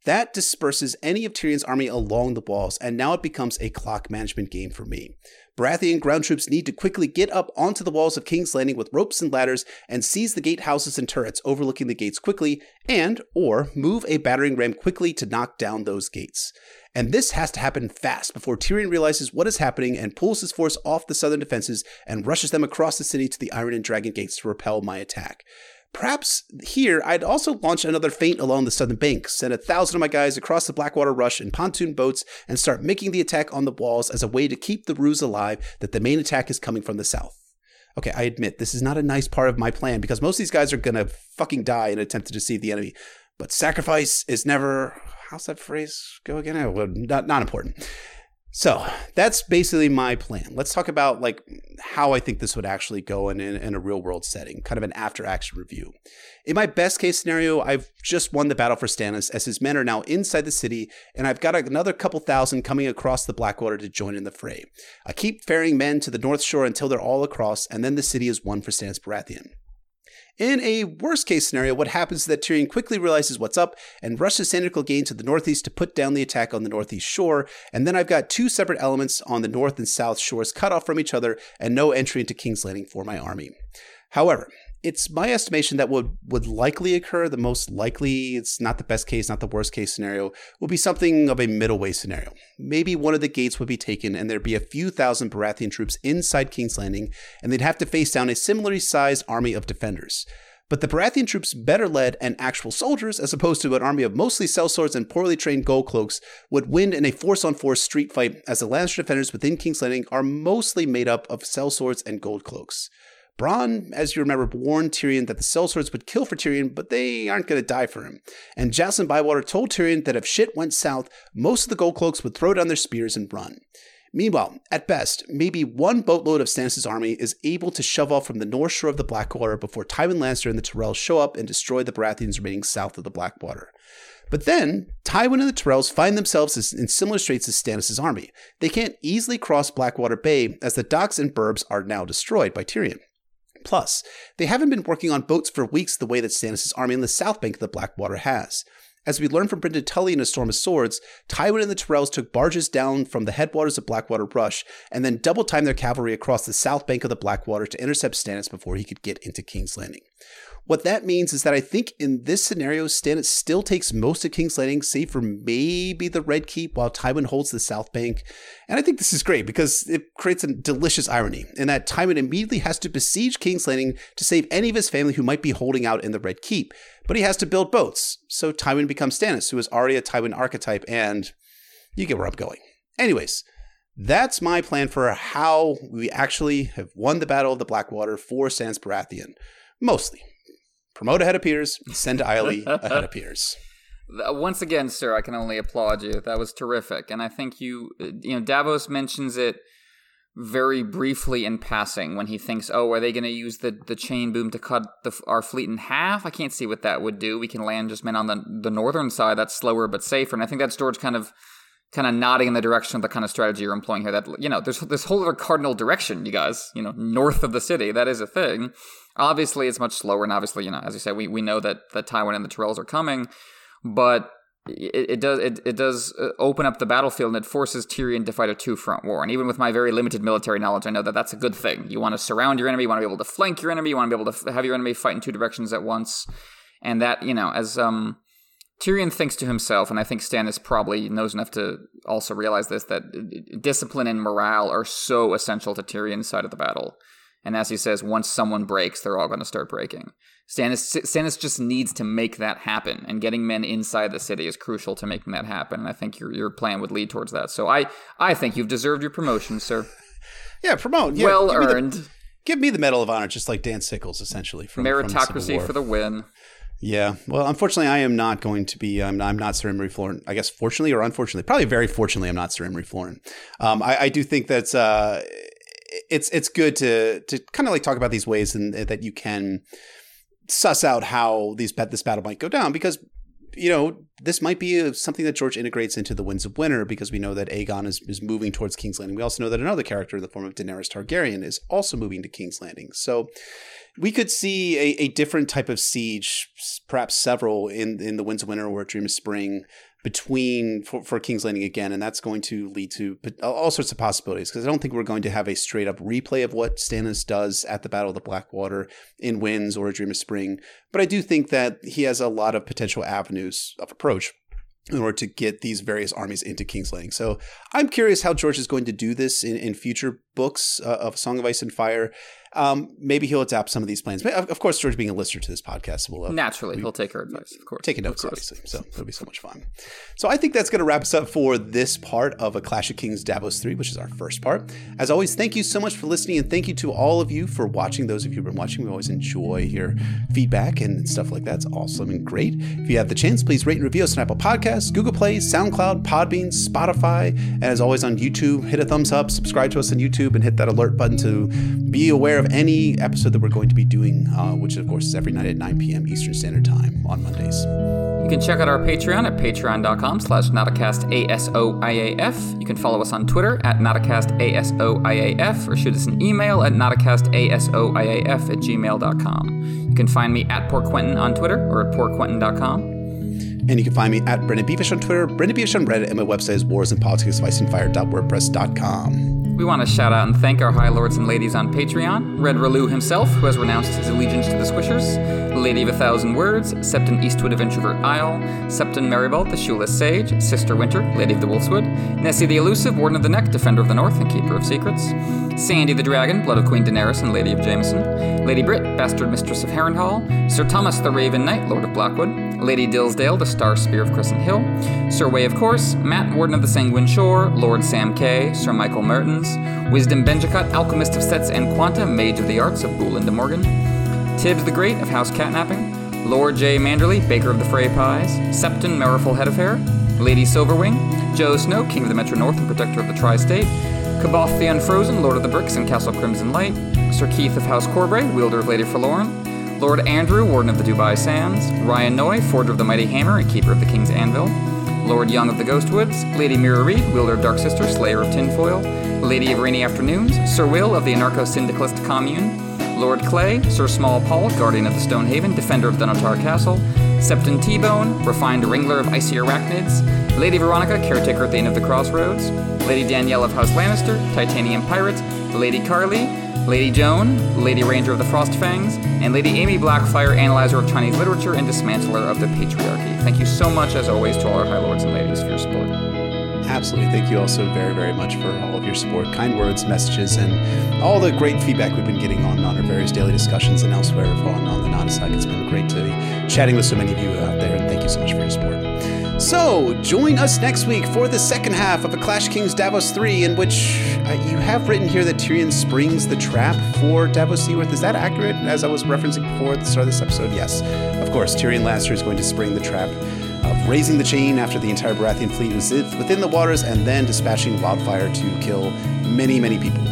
That disperses any of Tyrion's army along the walls, and now it becomes a clock management game for me. Baratheon ground troops need to quickly get up onto the walls of King's Landing with ropes and ladders and seize the gatehouses and turrets overlooking the gates quickly, and or move a battering ram quickly to knock down those gates. And this has to happen fast before Tyrion realizes what is happening and pulls his force off the southern defenses and rushes them across the city to the Iron and Dragon gates to repel my attack. Perhaps here I'd also launch another feint along the southern bank, send a thousand of my guys across the Blackwater Rush in pontoon boats, and start making the attack on the walls as a way to keep the ruse alive that the main attack is coming from the south. Okay, I admit this is not a nice part of my plan because most of these guys are gonna fucking die in an attempt to deceive the enemy. But sacrifice is never how's that phrase go again? Oh, well, not not important. So that's basically my plan. Let's talk about like how I think this would actually go in, in, in, a real world setting, kind of an after action review. In my best case scenario, I've just won the battle for Stannis as his men are now inside the city, and I've got another couple thousand coming across the Blackwater to join in the fray. I keep ferrying men to the North Shore until they're all across, and then the city is won for Stannis Baratheon. In a worst case scenario, what happens is that Tyrion quickly realizes what's up and rushes Sandor Clegane to the northeast to put down the attack on the northeast shore, and then I've got two separate elements on the north and south shores cut off from each other and no entry into King's Landing for my army. However, it's my estimation that would would likely occur. The most likely, it's not the best case, not the worst case scenario, would be something of a middle way scenario. Maybe one of the gates would be taken, and there'd be a few thousand Baratheon troops inside King's Landing, and they'd have to face down a similarly sized army of defenders. But the Baratheon troops, better led and actual soldiers, as opposed to an army of mostly sellswords and poorly trained gold cloaks, would win in a force on force street fight, as the Lannister defenders within King's Landing are mostly made up of sellswords and gold cloaks. Bronn, as you remember, warned Tyrion that the sellswords would kill for Tyrion, but they aren't going to die for him. And Jacelyn Bywater told Tyrion that if shit went south, most of the Gold Cloaks would throw down their spears and run. Meanwhile, at best, maybe one boatload of Stannis' army is able to shove off from the north shore of the Blackwater before Tywin Lannister and the Tyrells show up and destroy the Baratheons remaining south of the Blackwater. But then, Tywin and the Tyrells find themselves in similar straits as Stannis' army. They can't easily cross Blackwater Bay as the docks and burbs are now destroyed by Tyrion. Plus, they haven't been working on boats for weeks the way that Stannis' army in the south bank of the Blackwater has. As we learn from Brynden Tully in A Storm of Swords, Tywin and the Tyrells took barges down from the headwaters of Blackwater Rush and then double timed their cavalry across the south bank of the Blackwater to intercept Stannis before he could get into King's Landing. What that means is that I think in this scenario, Stannis still takes most of King's Landing, save for maybe the Red Keep, while Tywin holds the South Bank. And I think this is great because it creates a delicious irony in that Tywin immediately has to besiege King's Landing to save any of his family who might be holding out in the Red Keep. But he has to build boats, so Tywin becomes Stannis, who is already a Tywin archetype, and you get where I'm going. Anyways, that's my plan for how we actually have won the Battle of the Blackwater for Stannis Baratheon. Mostly. Promote ahead of peers, send to Eiley ahead of [laughs] peers. Once again, sir, I can only applaud you. That was terrific, and I think you, uh, you know, Davos mentions it very briefly in passing when he thinks, "Oh, are they going to use the the chain boom to cut the, our fleet in half?" I can't see what that would do. We can land just men on the the northern side. That's slower but safer, and I think that's George kind of kind of nodding in the direction of the kind of strategy you're employing here. That you know, there's this whole other cardinal direction, you guys. You know, north of the city. That is a thing. Obviously, it's much slower, and obviously, you know, as you said, we, we know that that Tywin and the Tyrells are coming, but it, it does it, it does uh, open up the battlefield and it forces Tyrion to fight a two front war. And even with my very limited military knowledge, I know that that's a good thing. You want to surround your enemy, you want to be able to flank your enemy, you want to be able to have your enemy fight in two directions at once, and that you know as um. Tyrion thinks to himself, and I think Stannis probably knows enough to also realize this, that discipline and morale are so essential to Tyrion's side of the battle. And as he says, once someone breaks, they're all going to start breaking. Stannis, Stannis just needs to make that happen, and getting men inside the city is crucial to making that happen. And I think your your plan would lead towards that. So I I think you've deserved your promotion, sir. [laughs] yeah, promote. Yeah, well give earned. Me the, give me the Medal of Honor, just like Dan Sickles, essentially. From meritocracy from for the win. Yeah. Well, unfortunately, I am not going to be. I'm, I'm not Sir Imry Florent. I guess fortunately or unfortunately, probably very fortunately, I'm not Sir Imry Florent. Um, I, I, do think that's uh, it's it's good to to kind of like talk about these ways and that you can suss out how these bet this battle might go down because you know this might be a, something that George integrates into the Winds of Winter because we know that Aegon is, is moving towards King's Landing. We also know that another character in the form of Daenerys Targaryen is also moving to King's Landing. So we could see a, a different type of siege, perhaps several in in the Winds of Winter or Dream of Spring between for, for, King's Landing again, and that's going to lead to all sorts of possibilities. Because I don't think we're going to have a straight up replay of what Stannis does at the Battle of the Blackwater in Winds or A Dream of Spring, but I do think that he has a lot of potential avenues of approach in order to get these various armies into King's Landing. So I'm curious how George is going to do this in, in future books uh, of Song of Ice and Fire um, maybe he'll adapt some of these plans. Of course, George being a listener to this podcast will uh, naturally we, he'll take her advice. Of course, taking notes obviously. So it'll be so much fun. So I think that's going to wrap us up for this part of a Clash of Kings Davos three, which is our first part. As always, thank you so much for listening, and thank you to all of you for watching. Those of you who've been watching, we always enjoy your feedback and stuff like that. It's awesome and great. If you have the chance, please rate and review us on Apple Podcasts, Google Play, SoundCloud, Podbean, Spotify, and as always on YouTube, hit a thumbs up, subscribe to us on YouTube, and hit that alert button to be aware of any episode that we're going to be doing, uh, which of course is every night at 9 p.m. Eastern Standard Time on Mondays. You can check out our Patreon at patreon.com slash NotaCastASOIAF. You can follow us on Twitter at NotaCastASOIAF or shoot us an email at NotaCastASOIAF at gmail.com. You can find me at Port Quentin on Twitter or at PortQuentin.com. And you can find me at Brendan Beavish on Twitter, Brendan Beavish on Reddit, and my website is warsandpoliticsfire.wordpress.com. We want to shout out and thank our high lords and ladies on Patreon. Red Relu himself, who has renounced his allegiance to the Squishers, Lady of a Thousand Words, Septon Eastwood of Introvert Isle, Septon Meribald, the Shoeless Sage, Sister Winter, Lady of the Wolfswood, Nessie the Elusive, Warden of the Neck, Defender of the North, and Keeper of Secrets, Sandy the Dragon, Blood of Queen Daenerys and Lady of Jameson, Lady Brit, Bastard Mistress of Harrenhal, Sir Thomas the Raven Knight, Lord of Blackwood, Lady Dillsdale, the Star Spear of Crescent Hill, Sir Way of Course, Matt, Warden of the Sanguine Shore, Lord Sam Kay, Sir Michael Mertens, Wisdom Benjacut, Alchemist of Sets and Quanta, Mage of the Arts of Bullin de Morgan, Tibbs the Great of House Catnapping, Lord J. Manderley, Baker of the Frey Pies, Septon Merriful Head of Hair, Lady Silverwing, Joe Snow, King of the Metro North and Protector of the Tri State, Kaboth the Unfrozen, Lord of the Bricks and Castle Crimson Light, Sir Keith of House Corbray, wielder of Lady Forlorn, Lord Andrew, Warden of the Dubai Sands, Ryan Noy, forger of the Mighty Hammer and keeper of the King's Anvil, Lord Young of the Ghostwoods, Lady Meera Reed, wielder of Dark Sister, slayer of Tinfoil, Lady of Rainy Afternoons, Sir Will of the Anarcho Syndicalist Commune, Lord Clay, Sir Small Paul, Guardian of the Stonehaven, Defender of Dunatar Castle, Septon T-Bone, Refined Wrangler of Icy Arachnids, Lady Veronica, Caretaker Inn of the Crossroads, Lady Danielle of House Lannister, Titanium Pirate, Lady Carly, Lady Joan, Lady Ranger of the Frostfangs, and Lady Amy Blackfire, Analyzer of Chinese Literature and Dismantler of the Patriarchy. Thank you so much, as always, to all our High Lords and Ladies for your support. Absolutely. Thank you also very, very much for all of your support, kind words, messages, and all the great feedback we've been getting on, on our various daily discussions and elsewhere on, on the Nana. It's been great to be chatting with so many of you out there, and thank you so much for your support. So, join us next week for the second half of A Clash Kings Davos 3, in which uh, you have written here that Tyrion springs the trap for Davos Seaworth. Is that accurate, as I was referencing before at the start of this episode? Yes. Of course, Tyrion Lannister is going to spring the trap raising the chain after the entire Baratheon fleet was within the waters and then dispatching wildfire to kill many, many people.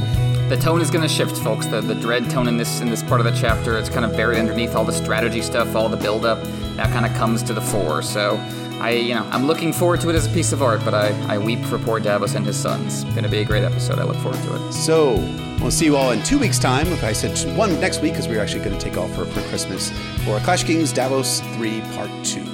The tone is going to shift, folks. The, the dread tone in this in this part of the chapter, it's kind of buried underneath all the strategy stuff, all the buildup. That kind of comes to the fore. So, I, you know, I'm looking forward to it as a piece of art, but I, I weep for poor Davos and his sons. Going to be a great episode. I look forward to it. So, we'll see you all in two weeks' time. If I said one next week, because we're actually going to take off for, for Christmas for Clash Kings Davos 3 Part 2.